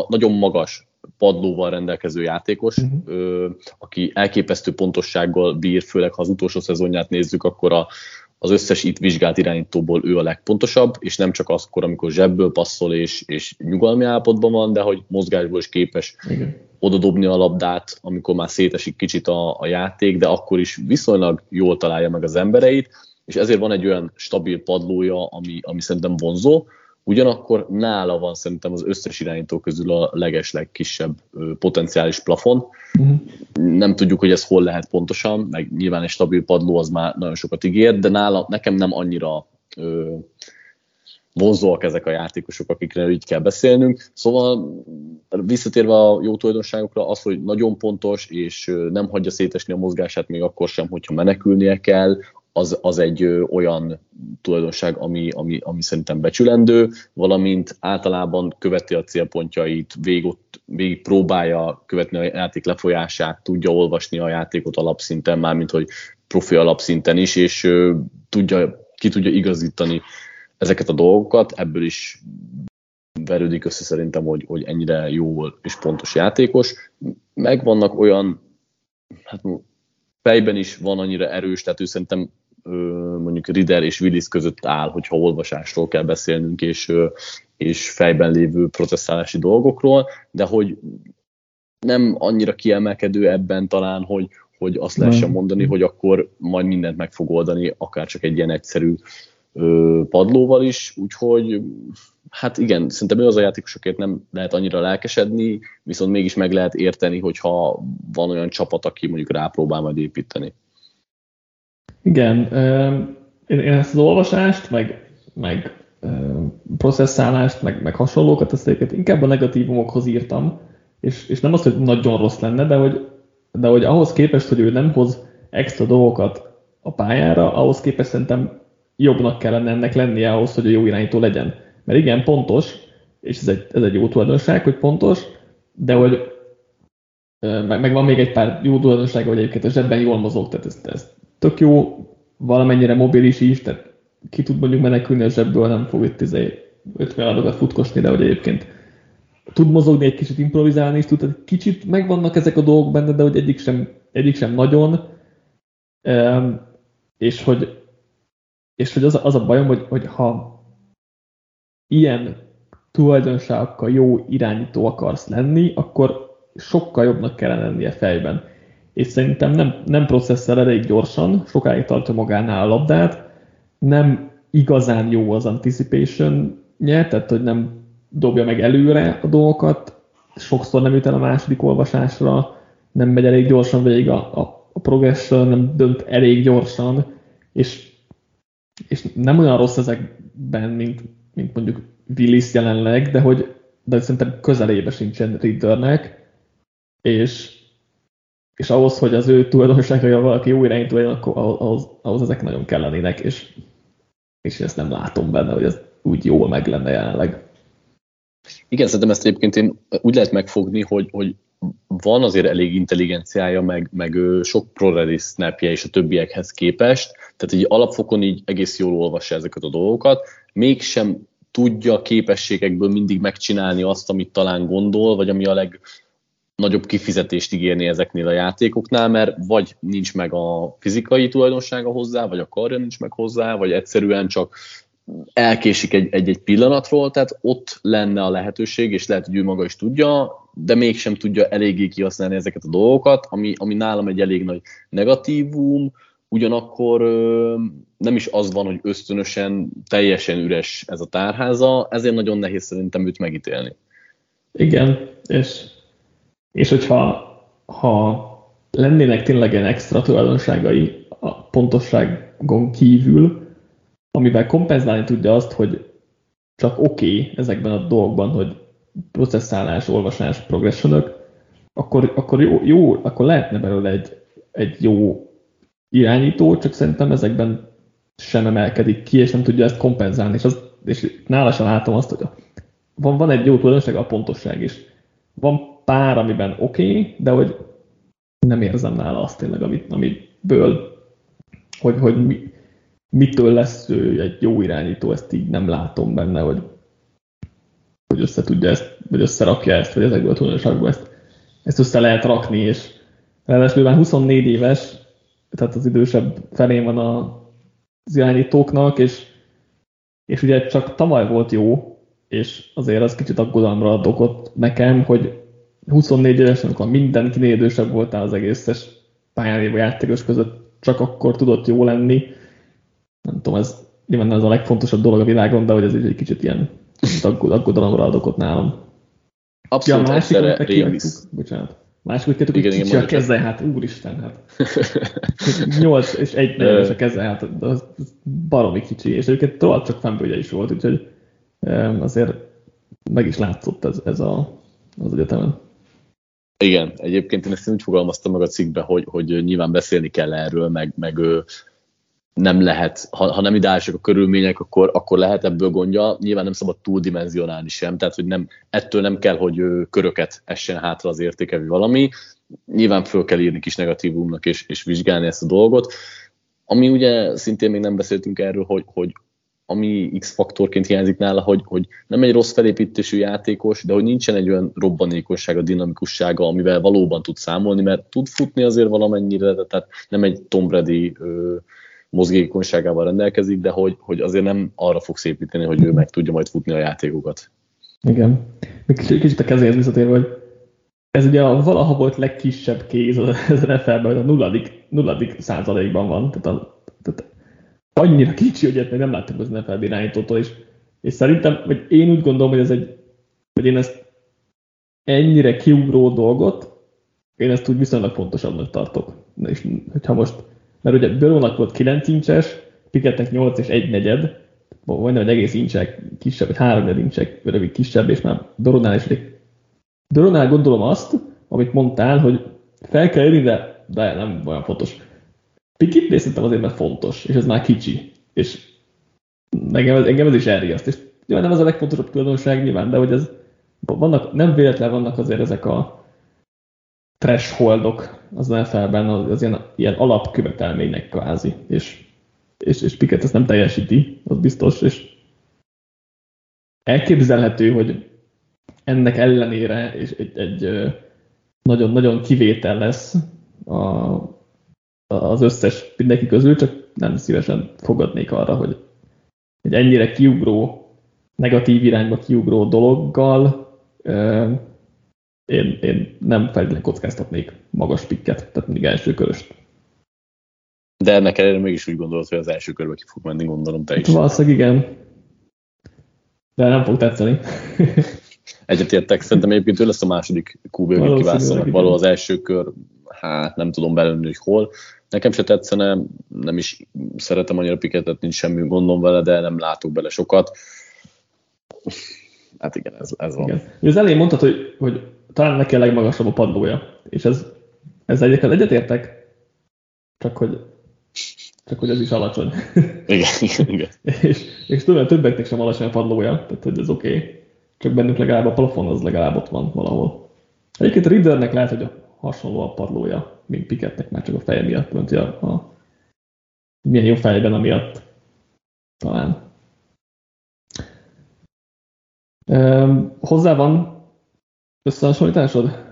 nagyon magas padlóval rendelkező játékos, uh-huh. aki elképesztő pontossággal bír, főleg ha az utolsó szezonját nézzük, akkor a, az összes itt vizsgált irányítóból ő a legpontosabb, és nem csak azkor, amikor zsebből passzol és, és nyugalmi állapotban van, de hogy mozgásból is képes Igen. odadobni a labdát, amikor már szétesik kicsit a, a játék, de akkor is viszonylag jól találja meg az embereit, és ezért van egy olyan stabil padlója, ami, ami szerintem vonzó, Ugyanakkor nála van szerintem az összes irányító közül a legesleg kisebb potenciális plafon. Uh-huh. Nem tudjuk, hogy ez hol lehet pontosan, meg nyilván egy stabil padló az már nagyon sokat ígér, de nála nekem nem annyira ö, vonzóak ezek a játékosok, akikre így kell beszélnünk. Szóval visszatérve a jó tulajdonságokra, az, hogy nagyon pontos, és nem hagyja szétesni a mozgását még akkor sem, hogyha menekülnie kell, az, az egy olyan tulajdonság, ami, ami, ami szerintem becsülendő, valamint általában követi a célpontjait, végig, végig próbálja követni a játék lefolyását, tudja olvasni a játékot alapszinten, mármint hogy profi alapszinten is, és ö, tudja, ki tudja igazítani ezeket a dolgokat, ebből is verődik össze szerintem, hogy, hogy ennyire jó és pontos játékos. Megvannak olyan, hát fejben is van annyira erős, tehát ő szerintem mondjuk Rider és Willis között áll, hogyha olvasásról kell beszélnünk, és, és fejben lévő processzálási dolgokról, de hogy nem annyira kiemelkedő ebben talán, hogy, hogy azt lehessen mondani, hogy akkor majd mindent meg fog oldani, akár csak egy ilyen egyszerű padlóval is, úgyhogy hát igen, szerintem ő az a játékosokért nem lehet annyira lelkesedni, viszont mégis meg lehet érteni, hogyha van olyan csapat, aki mondjuk rápróbál majd építeni. Igen, én, ezt az olvasást, meg, meg processzálást, meg, meg hasonlókat, ezt inkább a negatívumokhoz írtam, és, és nem az, hogy nagyon rossz lenne, de hogy, de hogy ahhoz képest, hogy ő nem hoz extra dolgokat a pályára, ahhoz képest szerintem jobbnak kellene ennek lennie ahhoz, hogy a jó irányító legyen. Mert igen, pontos, és ez egy, ez egy jó tulajdonság, hogy pontos, de hogy meg, meg van még egy pár jó tulajdonsága, hogy egyébként a zsebben jól mozog, tehát ez, ez tök jó, valamennyire mobilis is, tehát ki tud mondjuk menekülni a zsebből, nem fog itt 50 izé adokat futkosni, de hogy egyébként tud mozogni, egy kicsit improvizálni is tud, tehát kicsit megvannak ezek a dolgok benne, de hogy egyik sem, egyik sem nagyon, és hogy, és hogy az, az a bajom, hogy, hogy ha ilyen tulajdonságokkal jó irányító akarsz lenni, akkor sokkal jobbnak kellene lennie fejben. És szerintem nem, nem processzel elég gyorsan, sokáig tartja magánál a labdát, nem igazán jó az anticipation tehát hogy nem dobja meg előre a dolgokat, sokszor nem jut el a második olvasásra, nem megy elég gyorsan végig a, a, a progression, nem dönt elég gyorsan, és, és nem olyan rossz ezekben, mint, mint mondjuk Willis jelenleg, de hogy de szerintem közelébe sincsen Riddernek, és, és ahhoz, hogy az ő tulajdonságai valaki jó irányító legyen, akkor ahhoz, ahhoz ezek nagyon kellenének, és, és ezt nem látom benne, hogy ez úgy jól meg lenne jelenleg. Igen, szerintem ezt egyébként én úgy lehet megfogni, hogy, hogy van azért elég intelligenciája, meg, meg sok ProReady snapje és a többiekhez képest, tehát így alapfokon így egész jól olvassa ezeket a dolgokat, mégsem tudja képességekből mindig megcsinálni azt, amit talán gondol, vagy ami a legnagyobb kifizetést ígérni ezeknél a játékoknál, mert vagy nincs meg a fizikai tulajdonsága hozzá, vagy a karja nincs meg hozzá, vagy egyszerűen csak elkésik egy-egy pillanatról, tehát ott lenne a lehetőség, és lehet, hogy ő maga is tudja, de mégsem tudja eléggé kihasználni ezeket a dolgokat, ami, ami nálam egy elég nagy negatívum, ugyanakkor nem is az van, hogy ösztönösen teljesen üres ez a tárháza, ezért nagyon nehéz szerintem őt megítélni. Igen, és, és hogyha ha lennének tényleg ilyen extra tulajdonságai a pontosságon kívül, amivel kompenzálni tudja azt, hogy csak oké okay ezekben a dolgokban, hogy processzálás, olvasás, progressionök, akkor, akkor, jó, jó, akkor lehetne belőle egy, egy jó irányító, csak szerintem ezekben sem emelkedik ki, és nem tudja ezt kompenzálni. És, az, és nála sem látom azt, hogy van, van egy jó tulajdonság, a pontosság is. Van pár, amiben oké, okay, de hogy nem érzem nála azt tényleg, amit, amiből, hogy, hogy mi, mitől lesz ő egy jó irányító, ezt így nem látom benne, hogy, hogy össze tudja ezt, vagy összerakja ezt, vagy ezekből a tulajdonságból ezt, ezt össze lehet rakni, és ráadásul már 24 éves, tehát az idősebb felén van a, az irányítóknak, és, és ugye csak tavaly volt jó, és azért az kicsit aggodalomra ad okot nekem, hogy 24 évesen, amikor mindenki idősebb voltál az egészes pályán lévő játékos között, csak akkor tudott jó lenni, nem tudom, ez nyilván ez a legfontosabb dolog a világon, de hogy ez egy kicsit ilyen aggodalomra adok ott nálam. Abszolút ja, másik, egyszerre Révis. Bocsánat. Másik, hogy kicsi a keze, hát úristen, hát. 8 és egy és a keze, hát az baromi kicsi, és egyébként tovább csak fembőgye is volt, úgyhogy azért meg is látszott ez, ez a, az egyetemen. Igen, egyébként én ezt úgy fogalmaztam meg a cikkbe, hogy, hogy nyilván beszélni kell erről, meg, meg nem lehet, ha, ha nem ideálisak a körülmények, akkor, akkor lehet ebből gondja. Nyilván nem szabad túldimenzionálni sem, tehát hogy nem, ettől nem kell, hogy köröket essen hátra az értéke, vagy valami. Nyilván föl kell írni kis negatívumnak, és, és vizsgálni ezt a dolgot. Ami ugye szintén még nem beszéltünk erről, hogy, hogy ami X-faktorként hiányzik nála, hogy, hogy nem egy rossz felépítésű játékos, de hogy nincsen egy olyan robbanékossága, dinamikussága, amivel valóban tud számolni, mert tud futni azért valamennyire, tehát nem egy Tom Brady ö, mozgékonyságával rendelkezik, de hogy, hogy azért nem arra fog építeni, hogy ő meg tudja majd futni a játékokat. Igen. Még kicsit a kezéhez visszatérve, hogy ez ugye a valaha volt legkisebb kéz az NFL-ben, a nulladik, nulladik százalékban van. Tehát, a, tehát annyira kicsi, hogy ezt még nem láttuk az NFL irányítótól, és, és szerintem, vagy én úgy gondolom, hogy ez egy, hogy én ezt ennyire kiugró dolgot, én ezt úgy viszonylag fontosabbnak tartok. És hogyha most, mert ugye Bőrónak volt 9 incses, Piketnek 8 és 1 negyed, vagy egy egész incsek kisebb, vagy három negyed incsek rövid kisebb, és már Doronál is Doronál gondolom azt, amit mondtál, hogy fel kell jönni, de, de nem olyan fontos. Pikit részletem azért, mert fontos, és ez már kicsi. És engem, ez, engem ez is elriaszt. És nyilván nem az a legfontosabb tulajdonság nyilván, de hogy ez vannak, nem véletlen vannak azért ezek a thresholdok az NFL-ben, az, az ilyen, ilyen alapkövetelmények kvázi, és, és, és Piket ezt nem teljesíti, az biztos, és elképzelhető, hogy ennek ellenére és egy, egy nagyon-nagyon kivétel lesz a, az összes mindenki közül, csak nem szívesen fogadnék arra, hogy egy ennyire kiugró, negatív irányba kiugró dologgal én, én nem feltétlenül kockáztatnék magas pikket, tehát mindig első köröst. De ennek ellenére mégis úgy gondolod, hogy az első körbe ki fog menni, gondolom te is. Valószínűleg igen. De nem fog tetszeni. Egyetértek, szerintem egyébként ő lesz a második QB, akit kiválasztanak. Való az első kör, hát nem tudom belőni, hogy hol. Nekem se tetszene, nem is szeretem annyira piketet, nincs semmi gondom vele, de nem látok bele sokat. Hát igen, ez, ez van. Igen. Az elején mondtad, hogy, hogy talán neki a legmagasabb a padlója, és ez, ez egyébként egyetértek, csak hogy, csak hogy ez is alacsony. Igen, igen, igen. és, és tudom, többeknek sem alacsony a padlója, tehát hogy ez oké. Okay. Csak bennük legalább a plafon az legalább ott van valahol. Egyébként a Readernek lehet, hogy a hasonló a padlója, mint Piketnek, már csak a feje miatt, mert a, a milyen jó fejben, amiatt talán. Um, hozzá van összehasonlításod?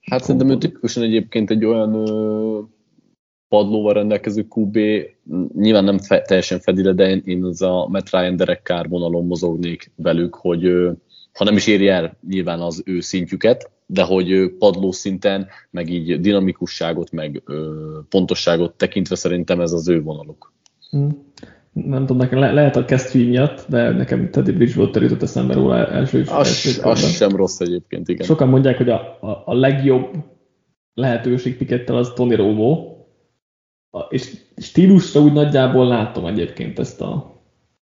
Hát szerintem ő tipikusan egyébként egy olyan ö, padlóval rendelkező QB, nyilván nem fe, teljesen fedi le, de én, én az a Matt Ryan Derek vonalon mozognék velük, hogy ö, ha nem is éri el nyilván az ő szintjüket, de hogy padló szinten, meg így dinamikusságot, meg ö, pontosságot tekintve szerintem ez az ő vonaluk. Hmm nem tudom, nekem le, lehet a Kestry miatt, de nekem Teddy Bridgewater jutott eszembe róla első, az, első az sem rossz egyébként, igen. Sokan mondják, hogy a, a, a legjobb lehetőség pikettel az Tony Romo, és stílusra úgy nagyjából látom egyébként ezt a,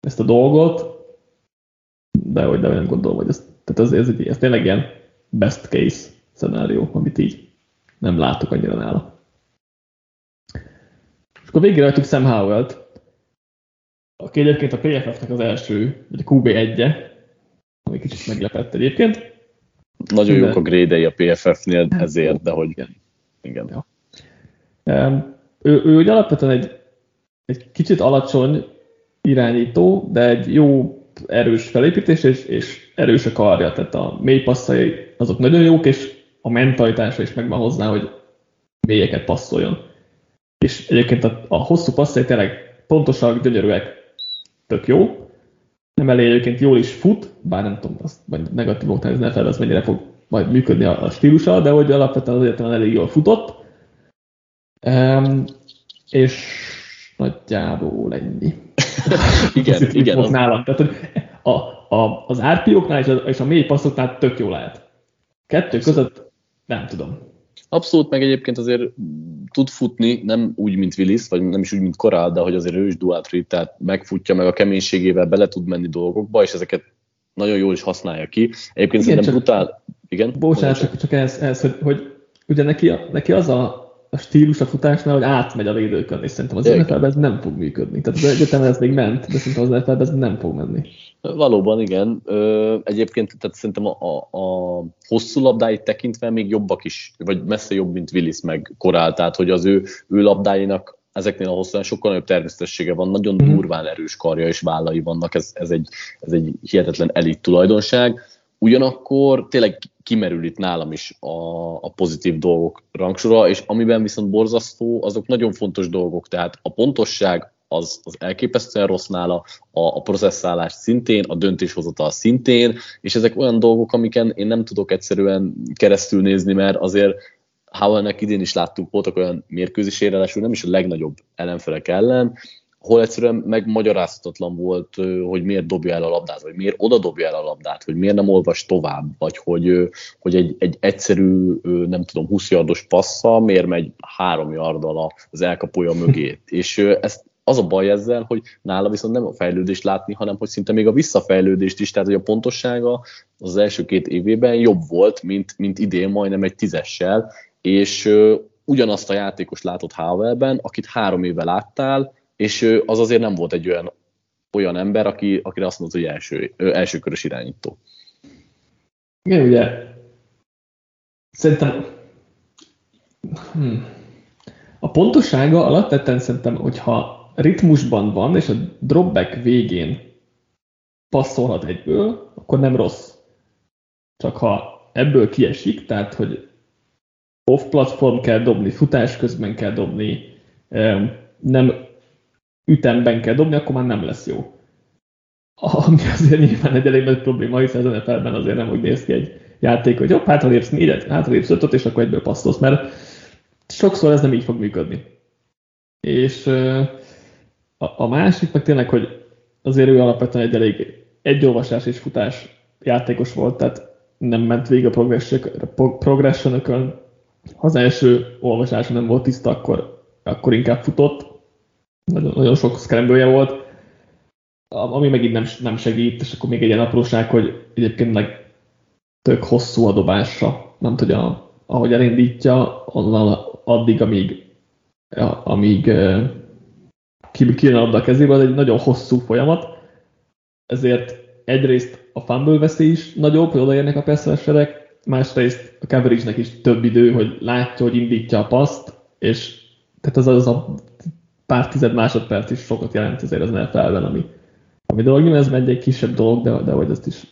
ezt a dolgot, de hogy de nem gondolom, hogy ez, tehát ez, ez, ez, ez tényleg ilyen best case szenárió, amit így nem látok annyira nála. És akkor végre rajtuk Sam Howell-t, aki egyébként a PFF-nek az első, vagy a QB1-e, ami kicsit meglepett egyébként. Nagyon jók a grédei a PFF-nél hát, ezért, de hogy igen. igen. Ja. Um, ő, ő ugye alapvetően egy, egy kicsit alacsony irányító, de egy jó erős felépítés, és, és erős a karja, tehát a mély passzai azok nagyon jók, és a mentalitása is megvan hozzá, hogy mélyeket passzoljon. És egyébként a, a hosszú passzai tényleg pontosak, gyönyörűek, tök jó. Nem elég egyébként jól is fut, bár nem tudom, azt vagy negatívoknál ez ne fel, az mennyire fog majd működni a, a stílusa, de hogy alapvetően az egyetemen elég jól futott. Um, és nagyjából ennyi. igen, igen. Az... Nálam. Tehát, hogy a, a, az RPO-knál és a, és a mély passzoknál tök jó lehet. Kettő között nem tudom. Abszolút, meg egyébként azért tud futni, nem úgy, mint Willis, vagy nem is úgy, mint Korál, de hogy azért ő is dual treat, tehát megfutja, meg a keménységével bele tud menni dolgokba, és ezeket nagyon jól is használja ki. Egyébként Igen, szerintem brutál... Igen? Bocsánat, csak, csak ez, ez hogy, hogy ugye neki, neki az a a stílus a futásnál, hogy átmegy a védőkön, és szerintem az nfl ez nem fog működni. Tehát az egyetemen ez még ment, de szerintem az nfl ez nem fog menni. Valóban, igen. Ö, egyébként tehát szerintem a, a, a hosszú labdáit tekintve még jobbak is, vagy messze jobb, mint Willis meg Korál, tehát hogy az ő, ő labdáinak ezeknél a hosszúan sokkal nagyobb természetessége van, nagyon mm. durván erős karja és vállai vannak, ez, ez, egy, ez egy hihetetlen elit tulajdonság. Ugyanakkor tényleg kimerül itt nálam is a, a pozitív dolgok rangsora, és amiben viszont borzasztó, azok nagyon fontos dolgok, tehát a pontosság az, az elképesztően rossz nála, a, a processzálás szintén, a döntéshozatal szintén, és ezek olyan dolgok, amiken én nem tudok egyszerűen keresztül nézni, mert azért Howellnek idén is láttuk, voltak olyan mérkőzésére, nem is a legnagyobb ellenfelek ellen, ahol egyszerűen megmagyarázhatatlan volt, hogy miért dobja el a labdát, vagy miért oda dobja el a labdát, hogy miért nem olvas tovább, vagy hogy, hogy egy, egy egyszerű, nem tudom, 20 yardos passza miért megy három yarddal az elkapója mögé. És ezt az a baj ezzel, hogy nála viszont nem a fejlődést látni, hanem hogy szinte még a visszafejlődést is, tehát hogy a pontossága az első két évében jobb volt, mint, mint idén majdnem egy tízessel, és ugyanazt a játékos látott Havelben, akit három éve láttál, és az azért nem volt egy olyan, olyan ember, aki, akire azt mondta, hogy első, első körös irányító. Igen, ugye szerintem hmm. a pontossága alapvetően szerintem, hogyha ritmusban van, és a dropback végén passzolhat egyből, akkor nem rossz. Csak ha ebből kiesik, tehát hogy off-platform kell dobni, futás közben kell dobni, nem ütemben kell dobni, akkor már nem lesz jó. Ami azért nyilván egy elég nagy probléma, hiszen az NFL-ben azért nem úgy néz ki egy játék, hogy jobb, hátralépsz négyet, hátralépsz ötöt, és akkor egyből passzolsz, mert sokszor ez nem így fog működni. És a, másik meg tényleg, hogy azért ő alapvetően egy elég egyolvasás és futás játékos volt, tehát nem ment végig a progression az első olvasása nem volt tiszta, akkor, akkor inkább futott. Nagyon, nagyon sok scramble volt, ami megint nem, nem segít, és akkor még egy ilyen apróság, hogy egyébként meg tök hosszú a dobása. Nem tudja, ahogy elindítja, onnan addig, amíg, amíg kijön a kezébe, az egy nagyon hosszú folyamat, ezért egyrészt a fumble veszély is nagyobb, hogy odaérnek a passzverserek, másrészt a coverage is több idő, hogy látja, hogy indítja a paszt, és tehát az, az a pár tized másodperc is sokat jelent azért az NFL-ben, ami, ami dolog, ez megy egy kisebb dolog, de, de hogy ezt is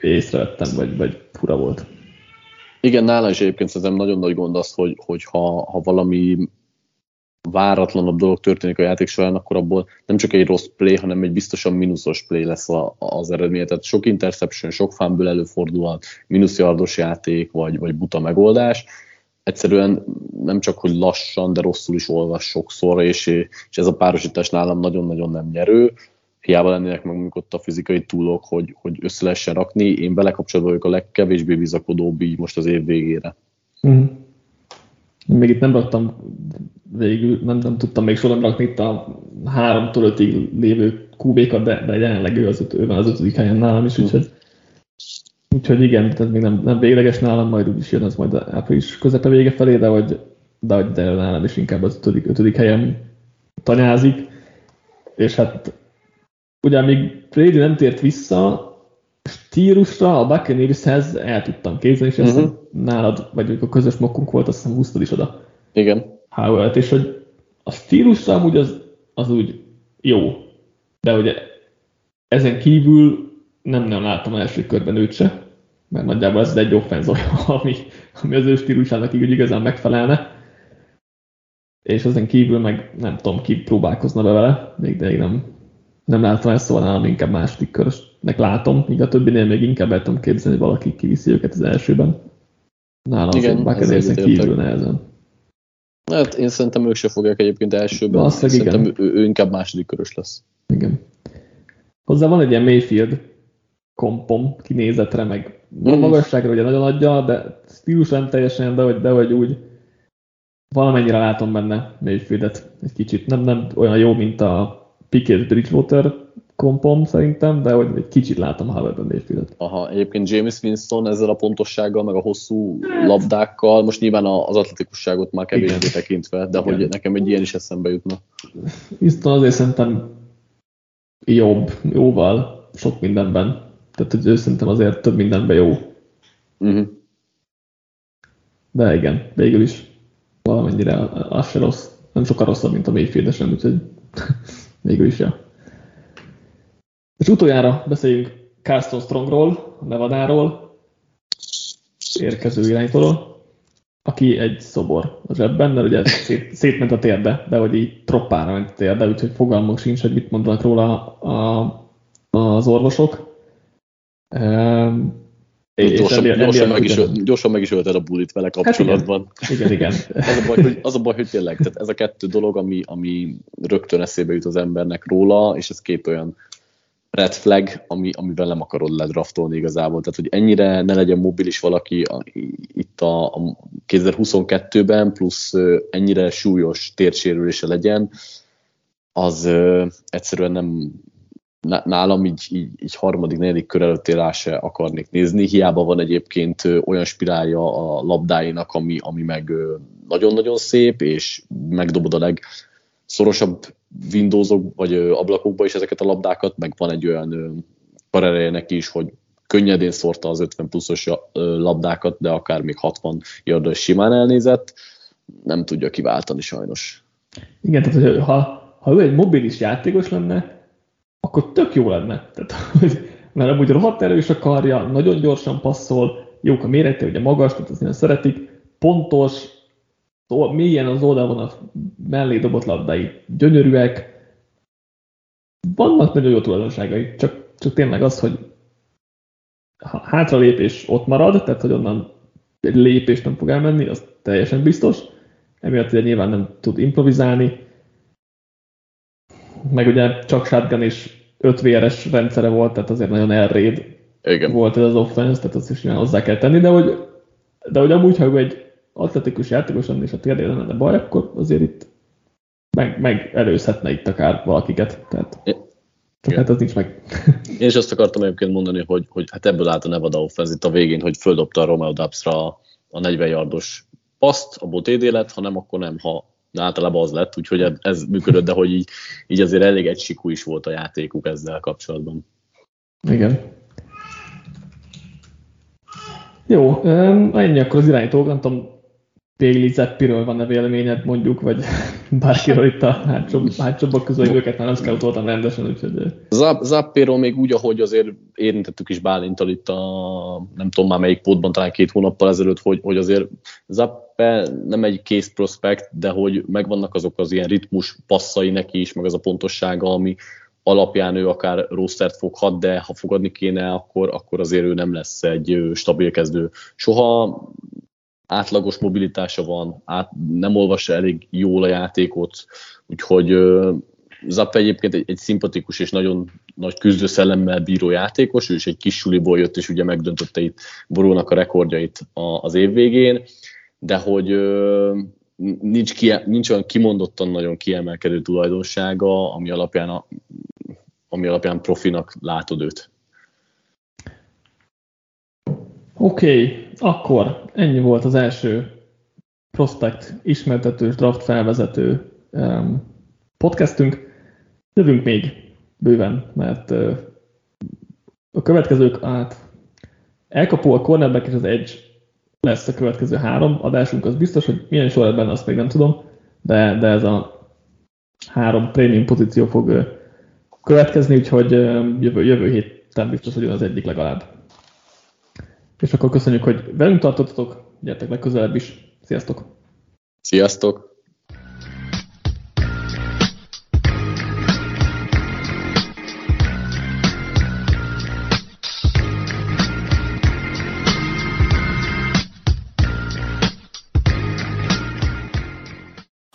észrevettem, vagy, vagy fura volt. Igen, nála is egyébként szerintem nagyon nagy gond az, hogy, hogy ha, ha valami váratlanabb dolog történik a játék során, akkor abból nem csak egy rossz play, hanem egy biztosan mínuszos play lesz a, az eredmény. Tehát sok interception, sok fánből előfordulhat, mínuszjardos játék, vagy, vagy buta megoldás. Egyszerűen nem csak, hogy lassan, de rosszul is olvas sokszor, és, és ez a párosítás nálam nagyon-nagyon nem nyerő. Hiába lennének meg ott a fizikai túlok, hogy, hogy össze lehessen rakni. Én belekapcsolva vagyok a legkevésbé bizakodóbb így most az év végére. Mm. Még itt nem raktam végül, nem, nem tudtam még soha rakni itt a 3-tól 5 lévő QB-kat, de, de jelenleg ő, az, ő van az ötödik helyen nálam is, úgyhogy, úgyhogy igen, tehát még nem, nem végleges nálam, majd úgyis jön az majd április közepe vége felé, de hogy, de, hogy de nálam is inkább az ötödik, ötödik helyen tanyázik, és hát ugye még Brady nem tért vissza, stílusra a Buccaneershez el tudtam képzelni, és uh-huh. nálad, vagy a közös mokunk volt, azt hiszem húztad is oda. Igen. Howell-t, és hogy a stílusra amúgy az, az úgy jó, de ugye ezen kívül nem nagyon láttam első körben őt se, mert nagyjából ez egy offenz ami, ami az ő stílusának így igazán megfelelne. És ezen kívül meg nem tudom, ki próbálkozna be vele, még de én nem, nem látom ezt, szóval nálam inkább második körösnek látom, míg a többinél még inkább el tudom képzelni, hogy valaki kiviszi őket az elsőben. Nálam Igen, azért kívül nehezen. Hát én szerintem ők se fogják egyébként elsőben. Azt szerintem igen. Ő, ő, inkább második körös lesz. Igen. Hozzá van egy ilyen Mayfield kompom kinézetre, meg mm. magasságra ugye nagyon adja, de stílus nem teljesen, de hogy, de hogy úgy valamennyire látom benne Mayfieldet egy kicsit. Nem, nem olyan jó, mint a Pickett Bridgewater kompom szerintem, de hogy egy kicsit látom Harvardben Mayfieldet. Aha, egyébként James Winston ezzel a pontossággal, meg a hosszú labdákkal, most nyilván az atletikusságot már kevésbé tekintve, de Igen. hogy nekem egy ilyen is eszembe jutna. Winston azért szerintem jobb, jóval, sok mindenben. Tehát, hogy ő szerintem azért több mindenben jó. Uh-huh. De igen, végül is valamennyire az se rossz. Nem sokkal rosszabb, mint a Mayfield sem, úgyhogy végül is, ja. És utoljára beszéljünk Carlston Strongról, Nevadáról, érkező irányítóról, aki egy szobor a zsebben, mert ugye szét, szétment a térde, de hogy így troppára ment a térde, úgyhogy fogalmunk sincs, hogy mit mondanak róla a, az orvosok. Gyorsan, ennél, gyorsan, meg is, gyorsan meg is ölted a bulit vele kapcsolatban. Hát igen, igen. igen. az, a baj, hogy, az a baj, hogy tényleg, tehát ez a kettő dolog, ami, ami rögtön eszébe jut az embernek róla, és ez két olyan red flag, ami, amivel nem akarod ledraftolni igazából. Tehát, hogy ennyire ne legyen mobilis valaki a, itt a, a 2022-ben, plusz ennyire súlyos térsérülése legyen, az ö, egyszerűen nem, nálam így, így, így harmadik, negyedik kör előtt se akarnék nézni. Hiába van egyébként olyan spirálja a labdáinak, ami, ami meg nagyon-nagyon szép, és megdobod a legszorosabb Windowsok vagy ablakokba is ezeket a labdákat, meg van egy olyan karereje neki is, hogy könnyedén szórta az 50 pluszos labdákat, de akár még 60 yarda simán elnézett, nem tudja kiváltani sajnos. Igen, tehát hogy ha, ha ő egy mobilis játékos lenne, akkor tök jó lenne. Tehát, hogy, mert amúgy rohadt erős a karja, nagyon gyorsan passzol, jók a mérete, ugye magas, tehát azt szeretik, pontos, mélyen az oldalon a mellé dobott labdai gyönyörűek, vannak nagyon jó tulajdonságai, csak, csak tényleg az, hogy hátralépés ott marad, tehát hogy onnan egy lépést nem fog elmenni, az teljesen biztos. Emiatt ugye nyilván nem tud improvizálni, meg ugye csak shotgun és 5 VRS rendszere volt, tehát azért nagyon elréd Igen. volt ez az offense, tehát azt is nyilván hozzá kell tenni, de hogy, de hogy amúgy, ha egy atletikus játékos lenne és a térdére lenne baj, akkor azért itt meg, meg előzhetne itt akár valakiket. Tehát, csak hát az nincs meg. Én is azt akartam egyébként mondani, hogy, hogy hát ebből állt a Nevada offense itt a végén, hogy földobta a Romeo Dubsra a 40 yardos paszt, a TD lett, ha nem, akkor nem, ha általában az lett, úgyhogy ez működött, de hogy így, így azért elég egysikú is volt a játékuk ezzel kapcsolatban. Igen. Jó, ennyi akkor az irányító, nem tudom, Téli Zeppiről van-e véleményed mondjuk, vagy bárkiről itt a hátsóbbak közül, hogy őket már nem szkáutoltam rendesen, úgyhogy... Zappéról még úgy, ahogy azért érintettük is Bálintal itt a, nem tudom már melyik pótban, talán két hónappal ezelőtt, hogy, hogy azért Zappe nem egy kész prospekt, de hogy megvannak azok az ilyen ritmus passzai neki is, meg az a pontossága, ami alapján ő akár rostert foghat, de ha fogadni kéne, akkor, akkor azért ő nem lesz egy stabil kezdő. Soha átlagos mobilitása van, át, nem olvassa elég jól a játékot, úgyhogy Zapp egyébként egy, egy szimpatikus és nagyon nagy küzdőszellemmel bíró játékos, ő is egy kis suliból jött, és ugye megdöntötte itt Borónak a rekordjait a, az év végén, de hogy nincs, kie, nincs olyan kimondottan nagyon kiemelkedő tulajdonsága, ami alapján, a, ami alapján profinak látod őt. Oké, okay, akkor ennyi volt az első prospect ismertetős draft felvezető um, podcastünk. Jövünk még bőven, mert uh, a következők át elkapó a cornerback és az edge lesz a következő három adásunk, az biztos, hogy milyen sorrendben, azt még nem tudom, de, de ez a három prémium pozíció fog következni, úgyhogy jövő, jövő héten biztos, hogy az egyik legalább. És akkor köszönjük, hogy velünk tartottatok, gyertek legközelebb is. Sziasztok! Sziasztok!